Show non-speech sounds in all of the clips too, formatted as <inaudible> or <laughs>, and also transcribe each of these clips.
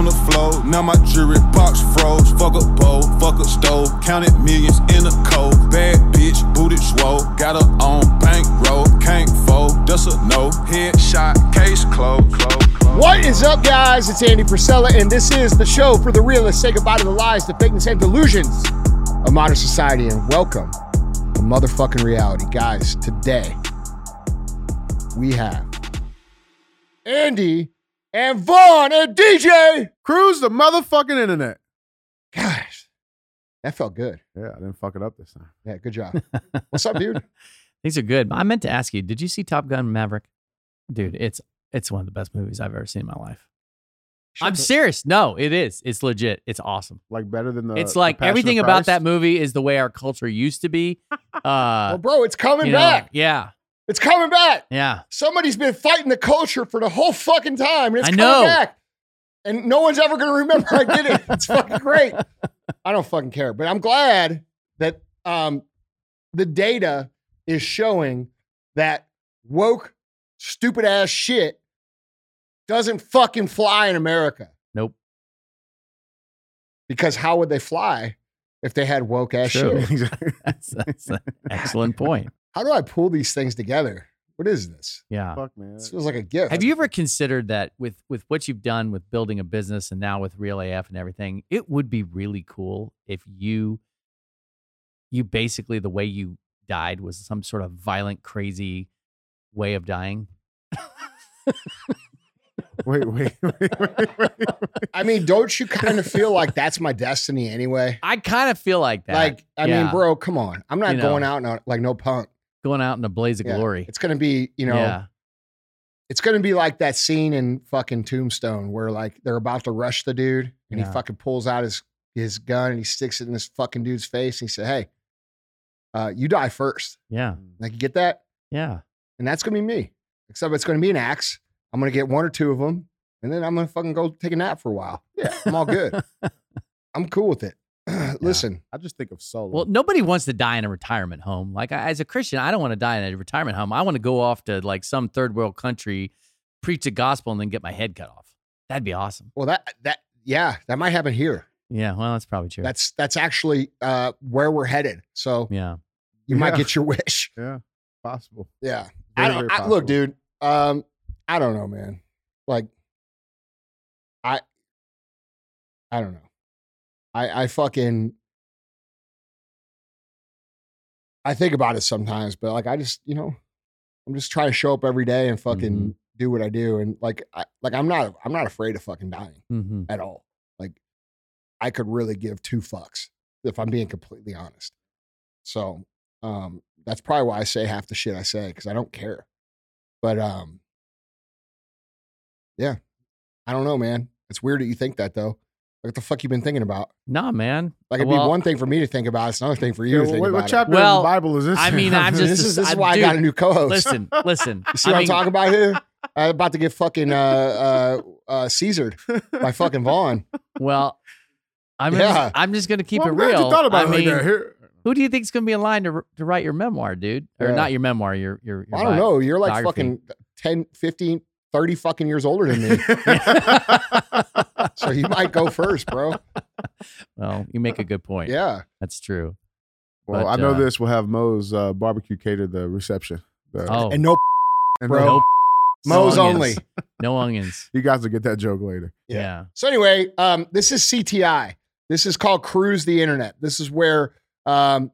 on the floor. Now my jewelry box froze. Fuck a bowl, fuck a stove. Counted millions in a cold. Bad bitch, booted swole. Got her on bankroll. Can't fold, that's a no. Headshot, case closed. Close. What is up, guys? It's Andy Frisella, and this is the show for the realists. Say goodbye to the lies, the fakeness, and delusions of modern society, and welcome to motherfucking reality. Guys, today we have Andy and Vaughn and DJ. Cruise the motherfucking internet. Gosh, that felt good. Yeah, I didn't fuck it up this time. Yeah, good job. <laughs> What's up, dude? These are good. I meant to ask you, did you see Top Gun Maverick? Dude, it's it's one of the best movies I've ever seen in my life. I'm Shut serious. No, it is. It's legit. It's awesome. Like better than the. it's like Passion everything about that movie is the way our culture used to be. <laughs> Uh, Well, bro, it's coming you know, back. yeah, It's coming back. yeah. Somebody's been fighting the culture for the whole fucking time, and it's I coming know. back. And no one's ever going to remember I did it. It's fucking great. <laughs> I don't fucking care, but I'm glad that um, the data is showing that woke, stupid ass shit doesn't fucking fly in America. Nope. Because how would they fly if they had woke ass True. shit? <laughs> That's, that's an excellent point. How do I pull these things together? What is this? Yeah. Fuck man. This feels like a gift. Have you ever considered that with with what you've done with building a business and now with Real AF and everything, it would be really cool if you you basically the way you died was some sort of violent, crazy way of dying. <laughs> Wait, wait, <laughs> wait, wait, wait, wait. I mean, don't you kind of feel like that's my destiny anyway? I kind of feel like that. Like, I Yeah. mean, bro, come on. I'm not You going out no, like no punk. Going out in a blaze of Yeah. glory. It's gonna be, you know, yeah. it's gonna be like that scene in fucking Tombstone where like they're about to rush the dude and Yeah. he fucking pulls out his his gun and he sticks it in this fucking dude's face and he said, "Hey, uh, you die first. Yeah. Like, you get that? Yeah. And that's gonna be me. Except it's gonna be an axe. I'm gonna get one or two of them, and then I'm gonna fucking go take a nap for a while. Yeah, I'm all good. <laughs> I'm cool with it. <clears throat> Listen, I just think of solo. Well, nobody wants to die in a retirement home. Like I, as a Christian, I don't want to die in a retirement home. I want to go off to like some third world country, preach the gospel, and then get my head cut off. That'd be awesome. well that that yeah, that might happen here. Yeah. Well, that's probably true. That's that's actually uh, where we're headed. So yeah. you might get your <laughs> wish. yeah, possible. Yeah. I don't very I, look, dude. Um, I don't know, man. Like, I, I don't know. I I fucking. I think about it sometimes, but like I just, you know, I'm just trying to show up every day and fucking Mm-hmm. do what I do, and like, I, like I'm not, I'm not afraid of fucking dying hmm at all. Like, I could really give two fucks if I'm being completely honest. So, um, that's probably why I say half the shit I say because I don't care. But, um, yeah, I don't know, man. It's weird that you think that though. Like, what the fuck you been thinking about? Nah, man. Like, it'd Well, be one thing for me to think about. It's another thing for you Yeah, to think wait, about. what chapter Well, in the Bible is this? I mean, I'm <laughs> just- This is this is I- why I got a new co-host. Listen, <laughs> listen. You see I what mean, I'm talking about here? I'm about to get fucking uh uh uh Caesared by <laughs> fucking Vaughn. Well, I'm Yeah. just, I'm just gonna keep Well, it I'm real. You thought about I mean, like. Here, who do you think's gonna be in line to, to write your memoir, dude? Or Yeah. not your memoir, your your. your I don't bio- know. You're like fucking 10, 15, 30 fucking years older than me. <laughs> so you might go first, bro. Well, you make a good point. Yeah. That's true. well, But, I know uh, this will have Mo's uh, barbecue cater the reception. The- Oh, And no and bro. then Nope. Mo's No only. <laughs> no onions. You guys will get that joke later. Yeah. Yeah. So anyway, um, this is CTI. This is called Cruise the Internet. This is where um,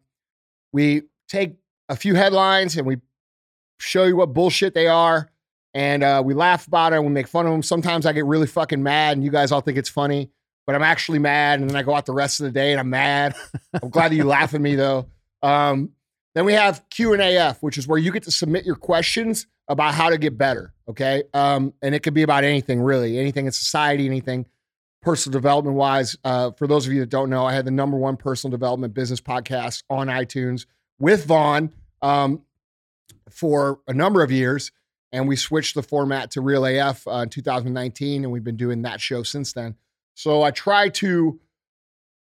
we take a few headlines and we show you what bullshit they are, and uh, we laugh about it and we make fun of them. Sometimes I get really fucking mad, and you guys all think it's funny, but I'm actually mad, and then I go out the rest of the day and I'm mad. <laughs> I'm glad that you laugh at me though. Um, then we have Q and AF, which is where you get to submit your questions about how to get better. Okay, um, and it could be about anything really, anything in society, anything personal development wise. Uh, for those of you that don't know, I had the number one personal development business podcast on iTunes with Vaughn um, for a number of years. And we switched the format to Real AF uh, in 2019, and we've been doing that show since then. So I try to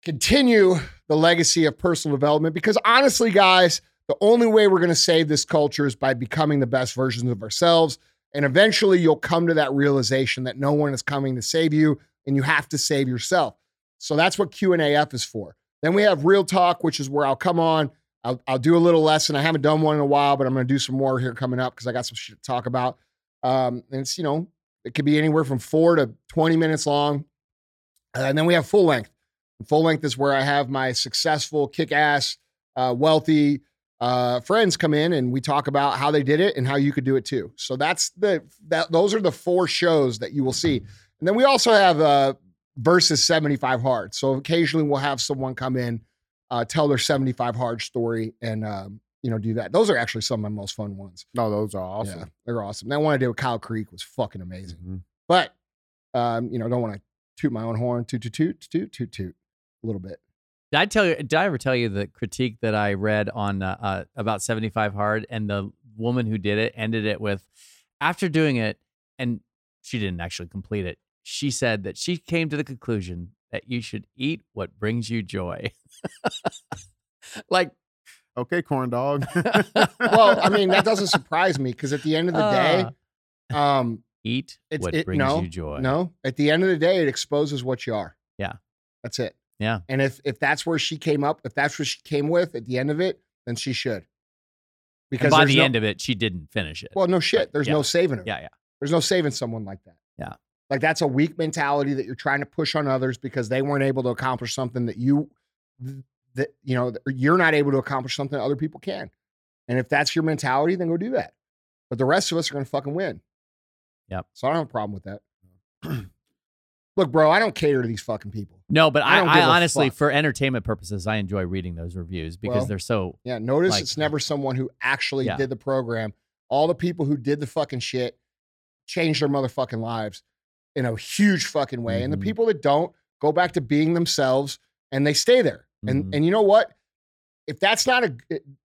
continue the legacy of personal development because honestly, guys, the only way we're going to save this culture is by becoming the best versions of ourselves. And eventually you'll come to that realization that no one is coming to save you. and you have to save yourself. So that's what Q and AF is for. Then we have real talk, which is where I'll come on. I'll, I'll do a little lesson. I haven't done one in a while, but I'm going to do some more here coming up because I got some shit to talk about. Um, and it's you know it could be anywhere from four to 20 minutes long. Uh, and then we have full length. Full length is where I have my successful, kick ass, uh, wealthy uh, friends come in and we talk about how they did it and how you could do it too. So that's the that those are the four shows that you will see. And then we also have uh, versus 75 hard. So occasionally we'll have someone come in, uh, tell their 75 hard story, and um, you know do that. Those are actually some of my most fun ones. No, those are awesome. Yeah, they're awesome. That one I did with Kyle Creek was fucking amazing. Mhm. But um, you know, don't want to toot my own horn, toot toot toot toot toot toot a little bit. Did I tell you? Did I ever tell you the critique that I read on uh, uh, about 75 Hard and the woman who did it ended it with, after doing it, and she didn't actually complete it. She said that she came to the conclusion that you should eat what brings you joy. <laughs> like, Okay, corn dog. Well, I mean, that doesn't <laughs> surprise me because at the end of the day, uh, um, eat It's- what it- brings no, you joy. no, at the end of the day, it exposes what you are. Yeah. That's it. Yeah. And if if that's where she came up, if that's what she came with at the end of it, then she should. Because by the no- end of it, she didn't finish it. well, no shit. There's Yeah. no saving her. yeah, yeah. There's no saving someone like that. Yeah. Like that's a weak mentality that you're trying to push on others because they weren't able to accomplish something that you that you know you're not able to accomplish something other people can. And if that's your mentality, then go do that. But the rest of us are going to fucking win. Yep. So I don't have a problem with that. <clears throat> Look, bro, I don't cater to these fucking people. No, but I I, don't I, honestly, fuck. for entertainment purposes, I enjoy reading those reviews because Well, they're so. Yeah, notice Like- it's never someone who actually Yeah. did the program. All the people who did the fucking shit changed their motherfucking lives in a huge fucking way. And the Mhm. people that don't go back to being themselves and they stay there. And Mhm. and you know what? If that's not a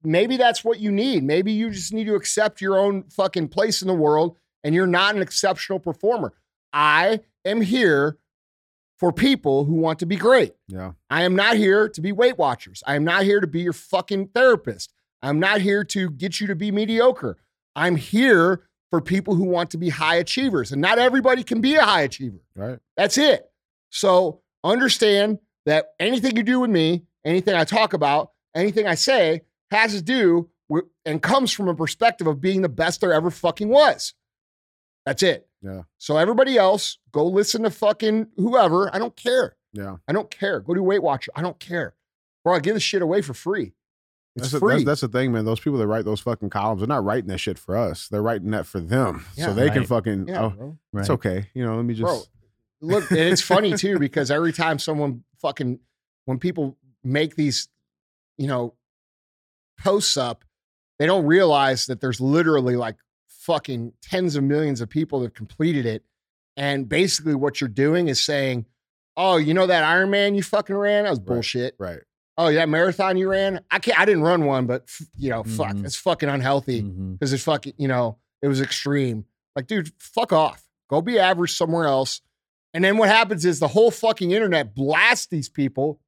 maybe that's what you need. Maybe you just need to accept your own fucking place in the world and you're not an exceptional performer. I am here for people who want to be great. yeah. I am not here to be Weight Watchers. I am not here to be your fucking therapist. I'm not here to get you to be mediocre. I'm here for people who want to be high achievers. And not everybody can be a high achiever. Right. That's it. So understand that anything you do with me, anything I talk about, anything I say has to do with and comes from a perspective of being the best there ever fucking was. That's it. Yeah. So everybody else, go listen to fucking whoever. I don't care. Yeah. I don't care. Go do Weight Watcher. I don't care. Bro, I give this shit away for free. It's That's, the- free. that's that's the thing, man. Those people that write those fucking columns, they're not writing that shit for us. They're writing that for them, Yeah. so they can fucking. yeah, oh, bro. it's okay. You know, let me just. Bro, look, and it's funny too <laughs> because every time someone fucking when people make these, you know, posts up, they don't realize that there's literally like fucking tens of millions of people that have completed it. And basically what you're doing is saying, Oh, you know that Iron Man you fucking ran? That was Right. bullshit. Right. Oh, yeah, marathon you ran? I can't I didn't run one, but you know, fuck, Mhm. it's fucking unhealthy because it's fucking, you know, it was extreme. Like, dude, fuck off. Go be average somewhere else. And then what happens is the whole fucking internet blasts these people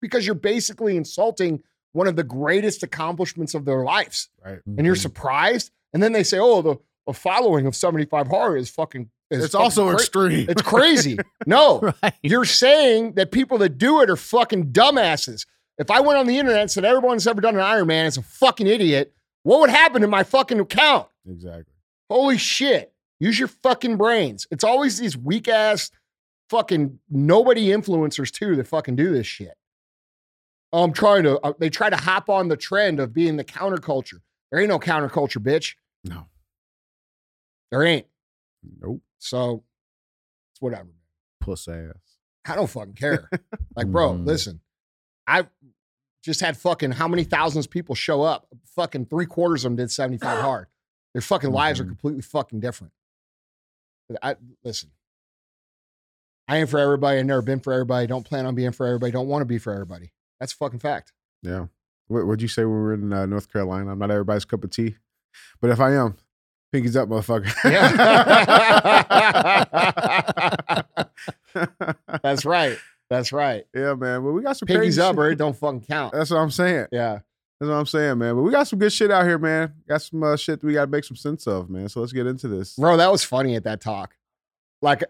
because you're basically insulting one of the greatest accomplishments of their lives. Right. And you're Mhm. surprised. And then they say, oh, the, the following of 75 Hard is fucking. Is It's fucking also cra- extreme. It's crazy. No, <laughs> right. you're saying that people that do it are fucking dumbasses. If I went on the internet and said everyone's ever done an Iron Man is a fucking idiot, what would happen to my fucking account? exactly. Holy shit. Use your fucking brains. It's always these weak ass fucking nobody influencers too that fucking do this shit. I'm trying to, uh, they try to hop on the trend of being the counterculture. There ain't no counterculture, bitch. No. There ain't. Nope. So it's whatever. Puss ass. I don't fucking care. <laughs> Like, bro, Mhm. listen, I just had fucking how many thousands of people show up? Fucking three quarters of them did 75 <gasps> hard. Their fucking lives are Mhm. completely fucking different. But I listen. I ain't for everybody. I've never been for everybody. Don't plan on being for everybody. Don't want to be for everybody. That's a fucking fact. Yeah. What would you say when we were in uh, North Carolina? I'm not everybody's cup of tea, but if I am, pinkies up, motherfucker. Yeah. <laughs> <laughs> That's right. That's right. yeah, man. But we got some Pinkies crazy up shit. or it don't fucking count. That's what I'm saying. Yeah. That's what I'm saying, man. But we got some good shit out here, man. Got some uh, shit that we got to make some sense of, man. So let's get into this. Bro, that was funny at that talk. Like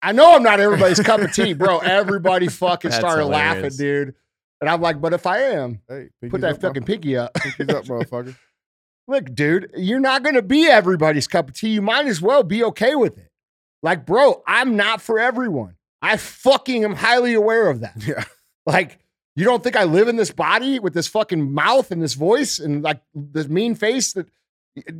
I know I'm not everybody's cup of tea, bro. <laughs> Everybody fucking That's started hilarious. laughing, dude. And I'm like, but if I am, Hey, put that up, bro. fucking pinky up. Pinkies up, motherfucker. <laughs> Look, dude, you're not going to be everybody's cup of tea. You might as well be okay with it. Like, bro, I'm not for everyone. I fucking am highly aware of that. Yeah. Like, you don't think I live in this body with this fucking mouth and this voice and like this mean face that,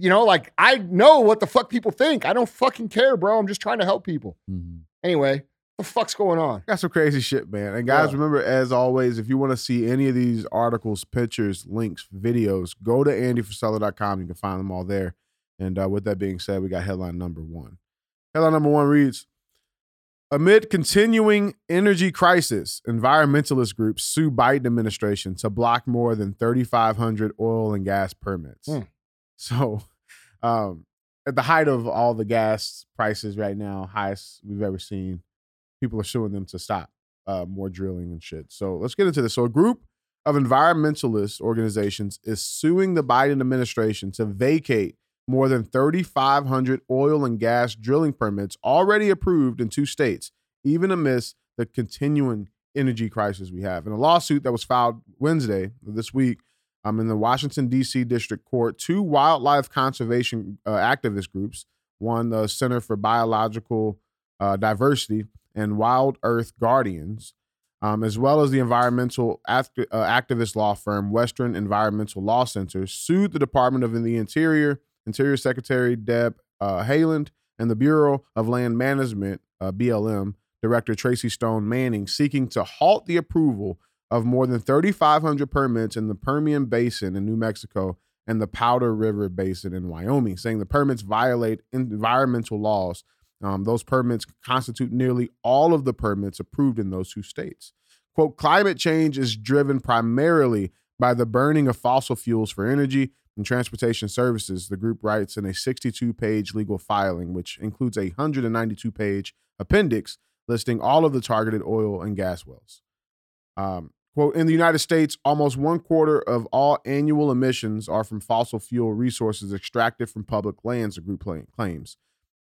you know, like I know what the fuck people think. I don't fucking care, bro. I'm just trying to help people. Mhm. Anyway, the fuck's going on? Got some crazy shit, man. And guys, Yeah. remember, as always, if you want to see any of these articles, pictures, links, videos, go to andyfrisella.com. You can find them all there. And uh, with that being said, we got headline number one. Headline number one reads Amid continuing energy crisis, environmentalist groups sue Biden administration to block more than 3,500 oil and gas permits. Hmm. So, um, at the height of all the gas prices right now, highest we've ever seen, people are suing them to stop uh, more drilling and shit. So let's get into this. So a group of environmentalist organizations is suing the Biden administration to vacate more than 3,500 oil and gas drilling permits already approved in two states, even amidst the continuing energy crisis we have. In a lawsuit that was filed Wednesday this week, um, in the Washington, D.C. District Court, two wildlife conservation uh, activist groups, one the Center for Biological uh, Diversity and Wild Earth Guardians, um, as well as the environmental act- uh, activist law firm Western Environmental Law Center, sued the Department of the Interior, Interior Secretary Deb uh, Haaland, and the Bureau of Land Management, uh, BLM, Director Tracy Stone Manning, seeking to halt the approval of more than 3,500 permits in the Permian Basin in New Mexico and the Powder River Basin in Wyoming, saying the permits violate environmental laws. Um, those permits constitute nearly all of the permits approved in those two states. Quote, climate change is driven primarily by the burning of fossil fuels for energy and transportation services, the group writes in a 62 page legal filing, which includes a 192 page appendix listing all of the targeted oil and gas wells. Um, quote, in the United States, almost one quarter of all annual emissions are from fossil fuel resources extracted from public lands, the group claims.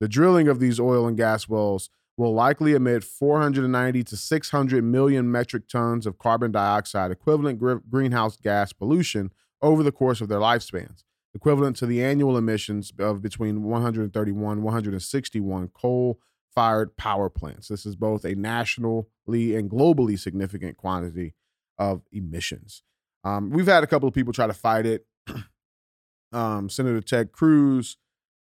The drilling of these oil and gas wells will likely emit 490 to 600 million metric tons of carbon dioxide, equivalent gr- greenhouse gas pollution, over the course of their lifespans, equivalent to the annual emissions of between 131 161 coal fired power plants. This is both a nationally and globally significant quantity of emissions. Um, we've had a couple of people try to fight it. <clears throat> um, Senator Ted Cruz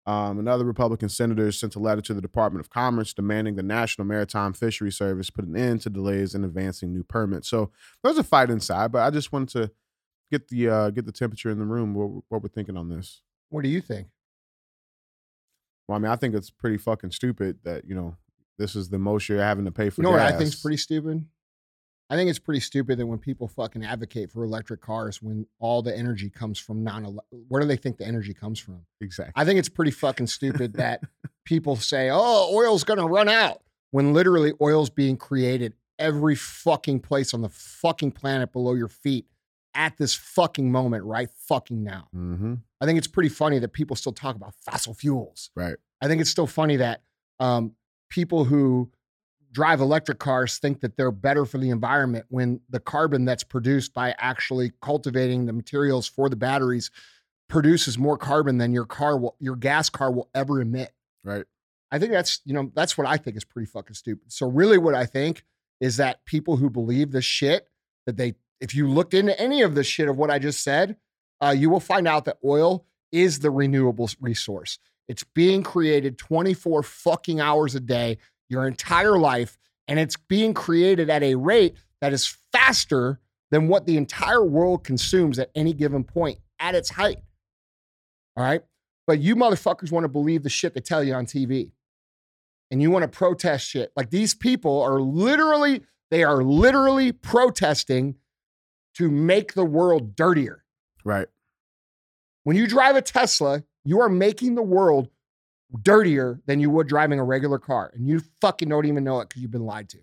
um, and other Republican senators sent a letter to the Department of Commerce demanding the National Maritime Fisheries Service put an end to delays in advancing new permits. So there's a fight inside, but I just wanted to get the uh, get the temperature in the room. What, what we're thinking on this. What do you think? Well, I mean, I think it's pretty fucking stupid that you know this is the most you're having to pay for. You know what I gas. think's pretty stupid? I think it's pretty stupid that when people fucking advocate for electric cars, when all the energy comes from non, where do they think the energy comes from? exactly. I think it's pretty fucking stupid that <laughs> people say, "Oh, oil's gonna run out," when literally oil's being created every fucking place on the fucking planet below your feet at this fucking moment, right fucking now. mm-hmm. I think it's pretty funny that people still talk about fossil fuels. Right. I think it's still funny that um, people who drive electric cars think that they're better for the environment when the carbon that's produced by actually cultivating the materials for the batteries produces more carbon than your car will, your gas car will ever emit. Right. I think that's you know that's what I think is pretty fucking stupid. So really, what I think is that people who believe this shit that they if you looked into any of this shit of what I just said, uh, you will find out that oil is the renewable resource. It's being created 24 fucking hours a day, your entire life, and it's being created at a rate that is faster than what the entire world consumes at any given point at its height. All right. But you motherfuckers want to believe the shit they tell you on TV. And you want to protest shit. Like these people are literally, they are literally protesting to make the world dirtier. Right. When you drive a Tesla, you are making the world dirtier than you would driving a regular car. And you fucking don't even know it because you've been lied to.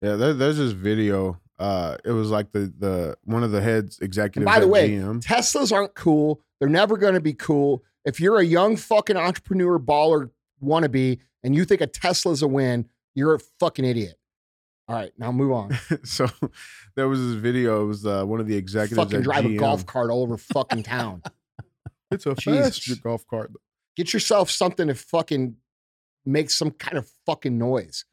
Yeah. There, there's this video. Uh, it was like the the one of the heads And by the way, GM. Teslas aren't cool. They're never going to be cool. If you're a young fucking entrepreneur baller wannabe and you think a Tesla's a win, You're a fucking idiot. All right, now move on. <laughs> so there was this video. It was uh, one of the executives fucking drive a golf cart all over <laughs> fucking town. It's a Jesus. fast golf cart. Get yourself something to fucking make some kind of fucking noise.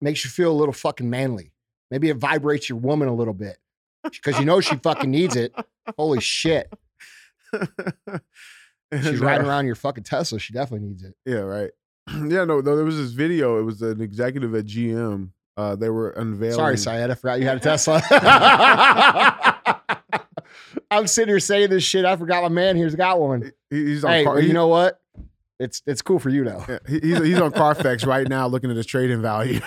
Makes you feel a little fucking manly. Maybe it vibrates your woman a little bit because you know she fucking needs it. Holy shit. <laughs> She's uh, riding around your fucking Tesla. She definitely needs it. Yeah, right. <clears throat> yeah, no, no. There was this video. It was an executive at GM. Uh, they were unveiling. Sorry, Syed. I forgot you had a Tesla. <laughs> I'm sitting here saying this shit. I forgot my man here's got one. He's on. Hey, Car- well, you know what? It's it's cool for you though. Yeah, he's he's on Carfax right now, looking at his trading value.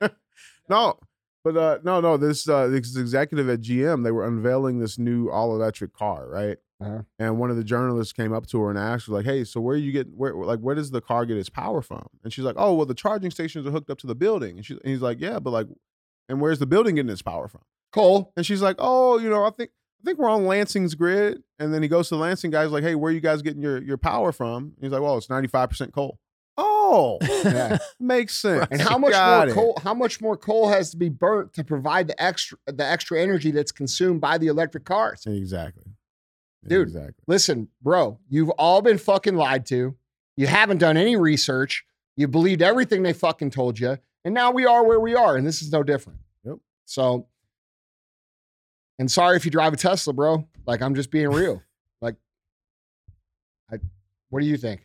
<laughs> no, but uh, no, no. This uh, this executive at GM, they were unveiling this new all electric car, right? Uh-huh. And one of the journalists came up to her and asked her, like, "Hey, so where you get where like where does the car get its power from?" And she's like, "Oh, well, the charging stations are hooked up to the building." And, she, and he's like, "Yeah, but like, and where's the building getting its power from?" Cole, And she's like, "Oh, you know, I think I think we're on Lansing's grid." And then he goes to the Lansing guys like, "Hey, where you guys getting your your power from?" And he's like, "Well, it's ninety five percent coal." Oh, <laughs> Yeah. makes sense. and how much Got more it. coal? How much more coal has to be burnt to provide the extra the extra energy that's consumed by the electric cars? Exactly, Dude. Exactly. Listen, bro, you've all been fucking lied to. You haven't done any research. You believed everything they fucking told you, and now we are where we are, and this is no different. Yep. So, and sorry if you drive a Tesla, bro. Like I'm just being real. <laughs> like, I, what do you think?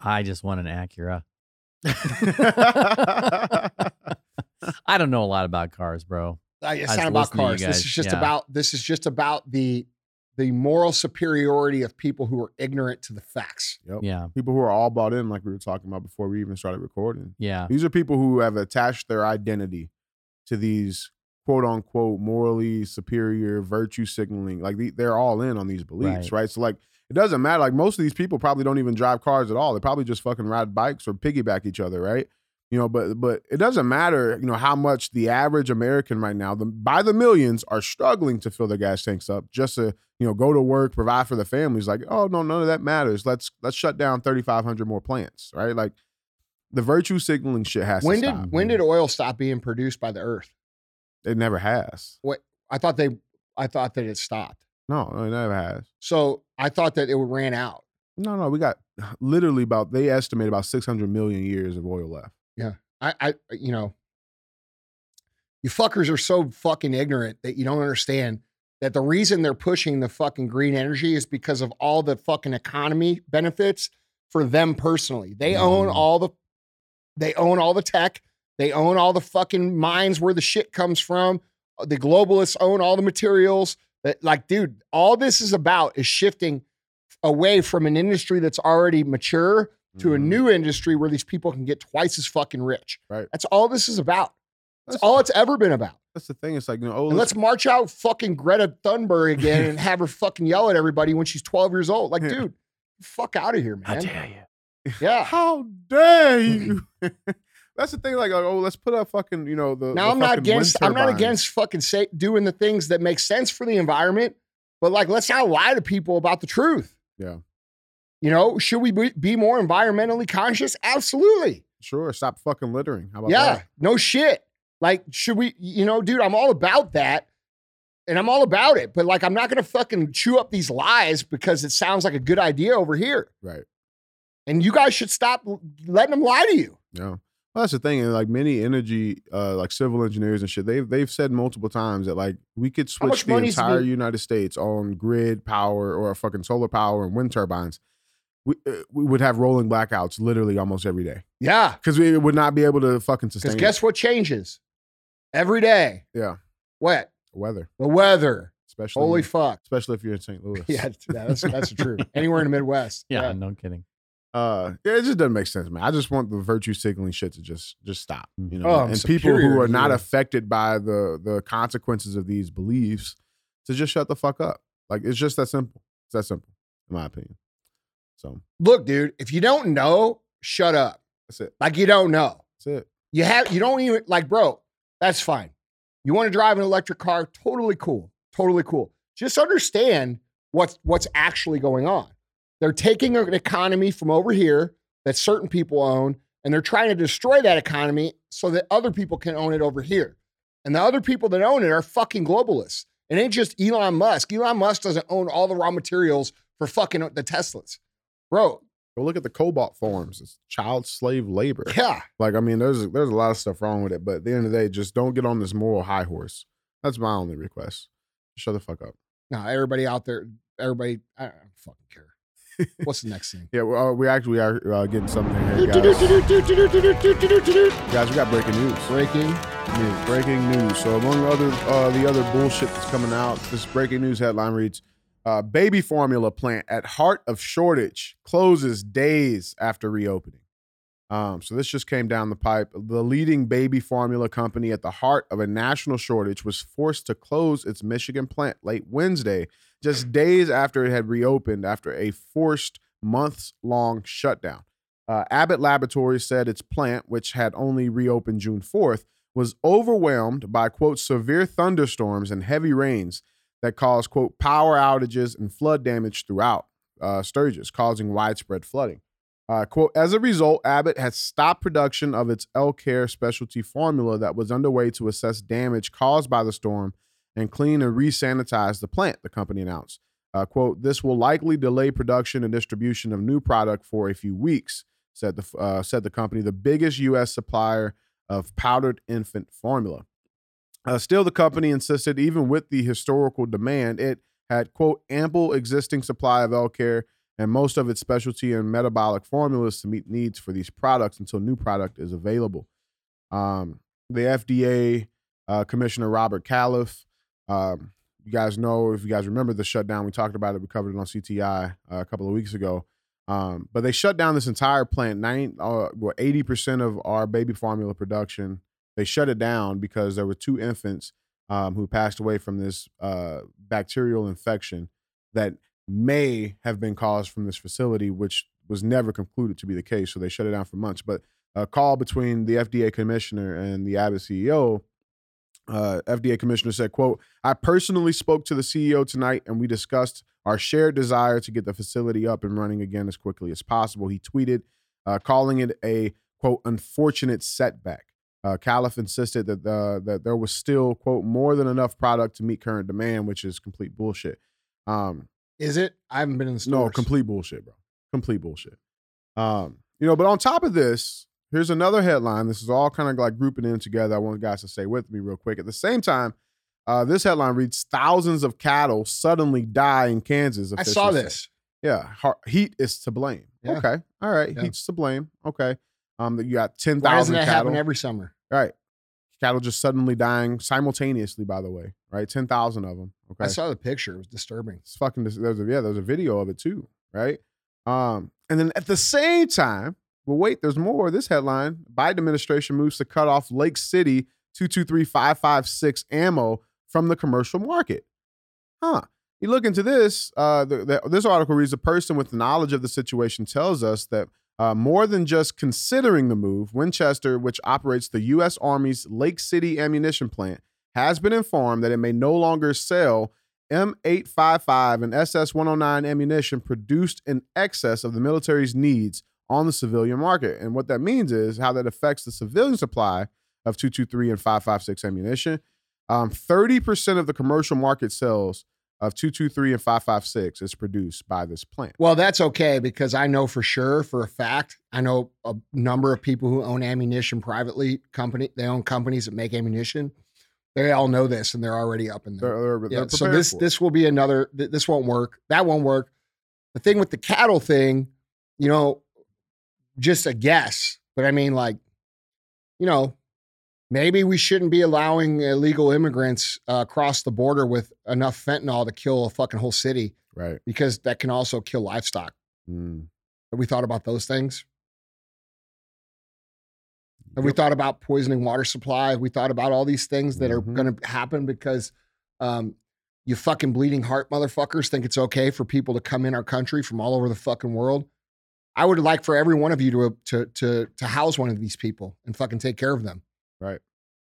I just want an Acura. <laughs> <laughs> I don't know a lot about cars, bro. Uh, it's I not just about listen to you cars. This is just yeah. about this is just about the the moral superiority of people who are ignorant to the facts. Yep. Yeah, People who are all bought in, like we were talking about before we even started recording. yeah, These are people who have attached their identity to these quote unquote morally superior virtue signaling. Like the, they're all in on these beliefs, Right. right. So like it doesn't matter. Like most of these people probably don't even drive cars at all. They probably just fucking ride bikes or piggyback each other, right? You know, but but it doesn't matter, you know, how much the average American right now, the, by the millions, are struggling to fill their gas tanks up just to, you know, go to work, provide for the families. Like, oh no, none of that matters. Let's let's shut down thirty five hundred more plants, right? Like the virtue signaling shit has When to did stop. when did oil stop being produced by the earth? It never has. what I thought they I thought that it stopped. No, no, it never has. So I thought that it ran out. No, no, we got literally about they estimate about six hundred million years of oil left. I, I you know, you fuckers are so fucking ignorant that you don't understand that the reason they're pushing the fucking green energy is because of all the fucking economy benefits for them personally. They own Mhm. all the they own all the tech. They own all the fucking mines where the shit comes from. The globalists own all the materials. That like, dude, all this is about is shifting away from an industry that's already mature to a Mhm. new industry where these people can get twice as fucking rich. Right. That's all this is about. That's, That's- all it's ever been about. That's the thing. It's like you know, oh, And let's march out fucking Greta Thunberg again and <laughs> have her fucking yell at everybody when she's 12 years old. Like, Yeah. dude, fuck out of here, I man. dare you. Yeah. <laughs> How dare you? <laughs> That's the thing. Like, oh, let's put up fucking, you know, the. Now the I'm not against I'm not against fucking say, doing the things that make sense for the environment, but like let's not lie to people about the truth. Yeah. You know, should we be, more environmentally conscious? Absolutely. Sure, stop fucking littering. How about Yeah, that? no shit. Like, should we, you know, dude, I'm all about that. And I'm all about it. But like, I'm not gonna fucking chew up these lies because it sounds like a good idea over here. Right. And you guys should stop letting them lie to you. Yeah. Well, that's the thing. And like many energy, uh, like civil engineers and shit, they've they've said multiple times that like we could switch the entire United States on grid power or fucking solar power and wind turbines. We, uh, we would have rolling blackouts literally almost every day Yeah. because we would not be able to fucking Because sustain guess what changes? Every day. Yeah, What? weather, The weather. especially Holy fuck. especially if you're in St. Louis. <laughs> Yeah, that's that's the truth. Anywhere in the Midwest. <laughs> Yeah, no kidding. uh yeah, it just doesn't make sense, man. I just want the virtue signaling shit to just just stop. You know, Oh, I'm and people who are to not you. affected by the the consequences of these beliefs to just shut the fuck up. Like it's just that simple. It's that simple, in my opinion. So Look, dude, if you don't know, shut up. that's it. Like you don't know. That's it. You have you don't even like, bro, that's fine. You want to drive an electric car, totally cool. Totally cool. Just understand what's what's actually going on. They're taking an economy from over here that certain people own And they're trying to destroy that economy so that other people can own it over here. And the other people that own it are fucking globalists. It ain't just Elon Musk. Elon Musk doesn't own all the raw materials for fucking uh, the Teslas. Bro, Go look at the cobalt farms. It's child slave labor. yeah. Like, I mean, there's there's a lot of stuff wrong with it, but at the end of the day, just don't get on this moral high horse. That's my only request. Shut the fuck up. No, everybody out there, everybody, I don't fucking care. What's the next thing? Yeah, well, uh, we actually are uh, getting something here, guys. guys, we got breaking news. Breaking. news. Breaking news. So among other uh, the other bullshit that's coming out, this breaking news headline reads: uh, Baby formula plant at heart of shortage closes days after reopening. Um, so this just came down the pipe. The leading baby formula company at the heart of a national shortage was forced to close its Michigan plant late Wednesday, just days after it had reopened after a forced months long shutdown. Uh, Abbott Laboratories said its plant, which had only reopened June 4th, was overwhelmed by, quote, severe thunderstorms and heavy rains that caused, quote, power outages and flood damage throughout uh, Sturgis, causing widespread flooding. Uh, quote, as a result, Abbott has stopped production of its EleCare specialty formula that was underway to assess damage caused by the storm and clean and resanitize the plant, the company announced. Uh, quote, this will likely delay production and distribution of new product for a few weeks, said the, uh, said the company, the biggest U.S. supplier of powdered infant formula. Uh, still, the company insisted, even with the historical demand, it had, quote, ample existing supply of EleCare and most of its specialty and metabolic formulas to meet needs for these products until new product is available. Um, the FDA uh, Commissioner Robert Califf, um, you guys know if you guys remember the shutdown, we talked about it. We covered it on CTI uh, a couple of weeks ago. Um, but they shut down this entire plant. Nine, uh, well, eighty percent of our baby formula production. They shut it down because there were two infants um, who passed away from this uh, bacterial infection that may have been caused from this facility, which was never concluded to be the case. So they shut it down for months. But a call between the FDA commissioner and the Abbott CEO, uh, FDA commissioner said, "quote I personally spoke to the CEO tonight, and we discussed our shared desire to get the facility up and running again as quickly as possible." He tweeted, uh, calling it a quote unfortunate setback. Uh, Califf insisted that uh, that there was still quote more than enough product to meet current demand, which is complete bullshit. Um, Is it? I haven't been in the stores. no, complete bullshit, bro. Complete bullshit. Um, you know, but on top of this, here's another headline. This is all kind of like grouping in together. I want guys to stay with me real quick. At the same time, uh, this headline reads: Thousands of cattle suddenly die in Kansas. I saw say. this. Yeah, heat is to blame. Yeah. Okay, all right, Yeah. heat's to blame. Okay, um, that you got ten thousand. Why doesn't that cattle. happen every summer? right, cattle just suddenly dying simultaneously. By the way, right, ten thousand of them. Okay, I saw the picture. It was disturbing. it's fucking. dis- There's a yeah. There's a video of it too, right? Um, and then at the same time, well, wait. There's more. This headline: Biden administration moves to cut off Lake City two two three five five six ammo from the commercial market. Huh. You look into this. Uh, the, the, this article reads: A person with knowledge of the situation tells us that uh, more than just considering the move, Winchester, which operates the U.S. Army's Lake City ammunition plant, has been informed that it may no longer sell M855 and SS 109 ammunition produced in excess of the military's needs on the civilian market. And what that means is how that affects the civilian supply of 223 and 556 ammunition. Um, 30% of the commercial market sales of 223 and 556 is produced by this plant. Well, that's okay because I know for sure, for a fact, I know a number of people who own ammunition privately. Company they own companies that make ammunition. They all know this, and they're already up in there. They're, they're, Yeah, they're so this this will be another. th- This won't work. That won't work. The thing with the cattle thing, you know, just a guess. But I mean, like, you know, maybe we shouldn't be allowing illegal immigrants uh, across the border with enough fentanyl to kill a fucking whole city right. because that can also kill livestock. Mm. Have we thought about those things? Have we thought about poisoning water supply? Have we thought about all these things that are Mhm. going to happen because um, you fucking bleeding heart motherfuckers think it's okay for people to come in our country from all over the fucking world? I would like for every one of you to to to to house one of these people and fucking take care of them. Right.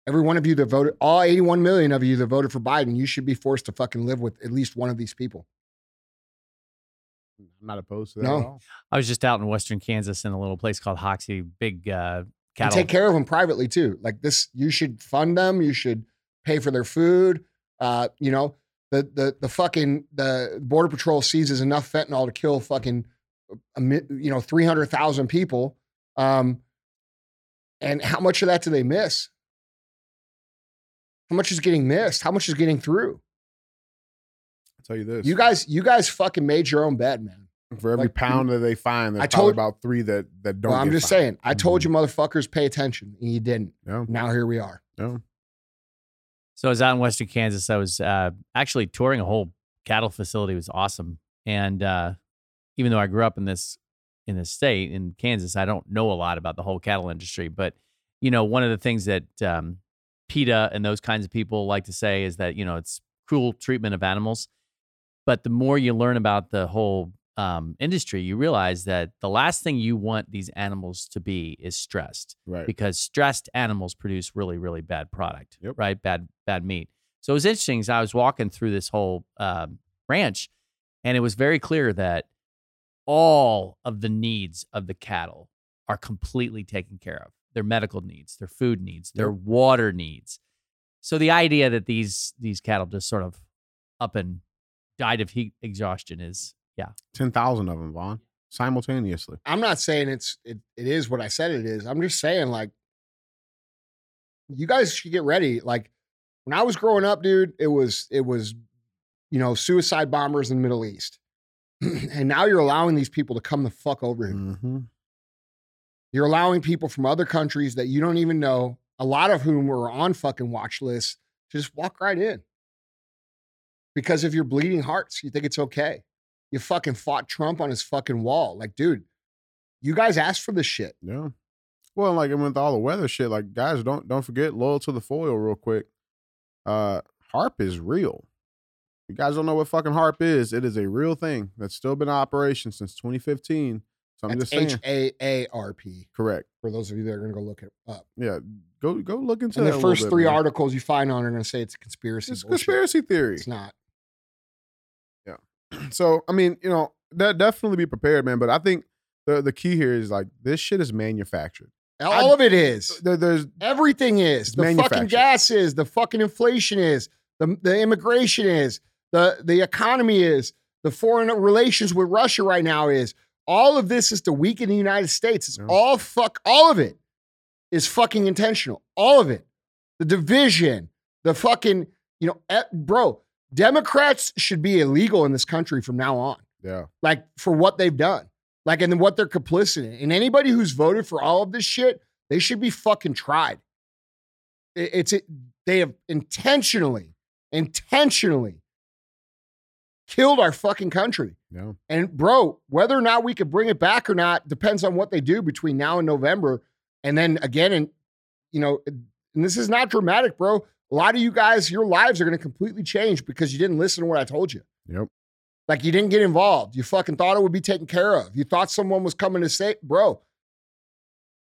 Every one of you that voted, all 81 million of you that voted for Biden, you should be forced to fucking live with at least one of these people. I'm not opposed to that No. at all. I was just out in western Kansas in a little place called Hoxie, big uh, And cattle. take care of them privately too. Like this, you should fund them. You should pay for their food. Uh, you know, the the the fucking the border patrol seizes enough fentanyl to kill fucking, you know, three hundred thousand people. Um, and how much of that do they miss? How much is getting missed? How much is getting through? I'll tell you this. You guys, you guys fucking made your own bed, man. for every like, pound that they find, there's I probably told- about three that that don't. Well, I'm get just found. saying. I told Mhm. you, motherfuckers, pay attention, and you didn't. Yeah, Now here we are. yeah. So I was out in Western Kansas. I was uh, actually touring a whole cattle facility. It was awesome. And uh, even though I grew up in this in the state in Kansas, I don't know a lot about the whole cattle industry. But you know, one of the things that um, PETA and those kinds of people like to say is that you know it's cruel treatment of animals. But the more you learn about the whole um, industry, you realize that the last thing you want these animals to be is stressed Right. because stressed animals produce really really bad product Yep. right bad bad meat so it was interesting as i was walking through this whole um, ranch and it was very clear that all of the needs of the cattle are completely taken care of their medical needs their food needs their Yep. water needs so the idea that these these cattle just sort of up and died of heat exhaustion is yeah Ten thousand of them, Vaughn, simultaneously. I'm not saying it's it, it is what I said it is. I'm just saying like you guys should get ready. Like when I was growing up, dude, it was it was you know suicide bombers in the Middle East, <clears throat> and now you're allowing these people to come the fuck over here. Mm-hmm. You're allowing people from other countries that you don't even know, a lot of whom were on fucking watch lists, to just walk right in. Because of your bleeding hearts, you think it's okay. You fucking fought Trump on his fucking wall. Like, dude, you guys asked for this shit. Yeah. Well, like and with all the weather shit, like guys, don't don't forget loyal to the foil real quick. Uh HAARP is real. You guys don't know what fucking HAARP is. It is a real thing that's still been in operation since 2015. So I'm That's just saying. H A A R P. correct. For those of you that are going to go look it up. Yeah. Go go look into And that the first bit, three man. articles you find on are going to say it's a conspiracy. It's a bullshit. conspiracy theory. It's not. Yeah. <clears throat> So I mean, you know, de- definitely be prepared, man. But I think the the key here is like this shit is manufactured. All of it is. There, there's Everything is. The fucking gas is. The fucking inflation is. The, the immigration is. The, the economy is. The foreign relations with Russia right now is. All of this is to weaken the United States. It's all fuck. All of it is fucking intentional. All of it. The division. The fucking, you know, eh, bro, Democrats should be illegal in this country from now on yeah. like for what they've done, like and then what they're complicit in. And anybody who's voted for all of this shit, they should be fucking tried. It- It's it, they have intentionally, intentionally killed our fucking country. Yeah. And bro, whether or not we could bring it back or not depends on what they do between now and November. And then again, and you know, and this is not dramatic, bro. A lot of you guys, your lives are going to completely change because you didn't listen to what I told you. Yep. Like you didn't get involved. You fucking thought it would be taken care of. You thought someone was coming to say, bro.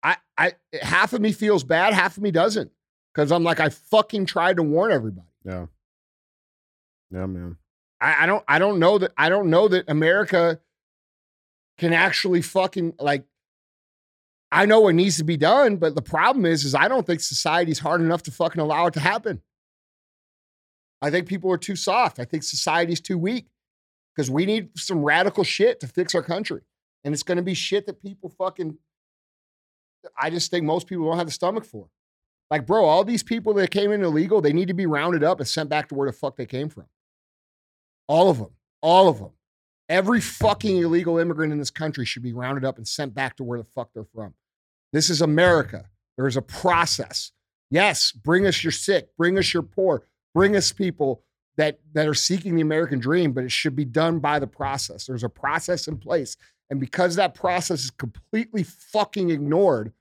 I, I, half of me feels bad, half of me doesn't, because I'm like, I fucking tried to warn everybody. Yeah. Yeah, man. I, I don't, I don't know that, I don't know that America can actually fucking like. I know what needs to be done, but the problem is, is I don't think society's hard enough to fucking allow it to happen. I think people are too soft. I think society's too weak because we need some radical shit to fix our country. And it's going to be shit that people fucking, I just think most people don't have the stomach for. Like, bro, all these people that came in illegal, they need to be rounded up and sent back to where the fuck they came from. All of them. All of them. Every fucking illegal immigrant in this country should be rounded up and sent back to where the fuck they're from. This is America. There's a process. Yes, bring us your sick, bring us your poor, bring us people that that are seeking the American dream, but it should be done by the process. There's a process in place. And because that process is completely fucking ignored,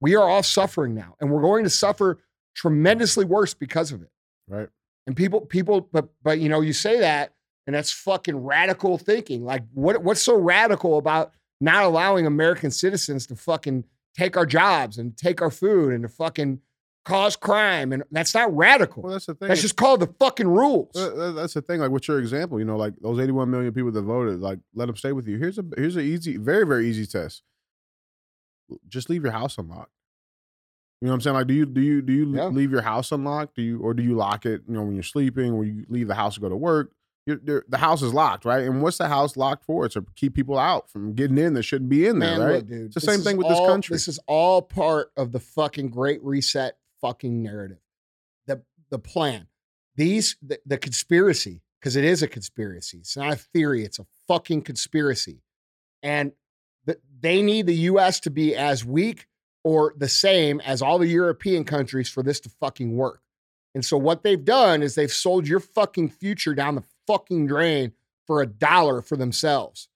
we are all suffering now. And we're going to suffer tremendously worse because of it. Right. And people, people, but but you know, you say that, and that's fucking radical thinking. Like, what what's so radical about not allowing American citizens to fucking take our jobs and take our food and to fucking cause crime, and that's not radical. Well, that's the thing. that's just called the fucking rules. That's the thing. Like, what's your example? You know, like those 81 million people that voted, like, let them stay with you. Here's a here's an easy, very very easy test. Just leave your house unlocked. You know what I'm saying? Like, do you do you do you Yeah. leave your house unlocked? Do you or do you lock it? You know, when you're sleeping, or you leave the house to go to work? The house is locked, right? And what's the house locked for? It's to keep people out from getting in that shouldn't be in there, Man, right? look, dude, It's the same thing with this country. This is all part of the fucking Great Reset fucking narrative. The the plan. These the, the conspiracy because it is a conspiracy. It's not a theory. It's a fucking conspiracy, and the, they need the U.S. to be as weak or the same as all the European countries for this to fucking work. And so what they've done is they've sold your fucking future down the fucking drain for a dollar for themselves.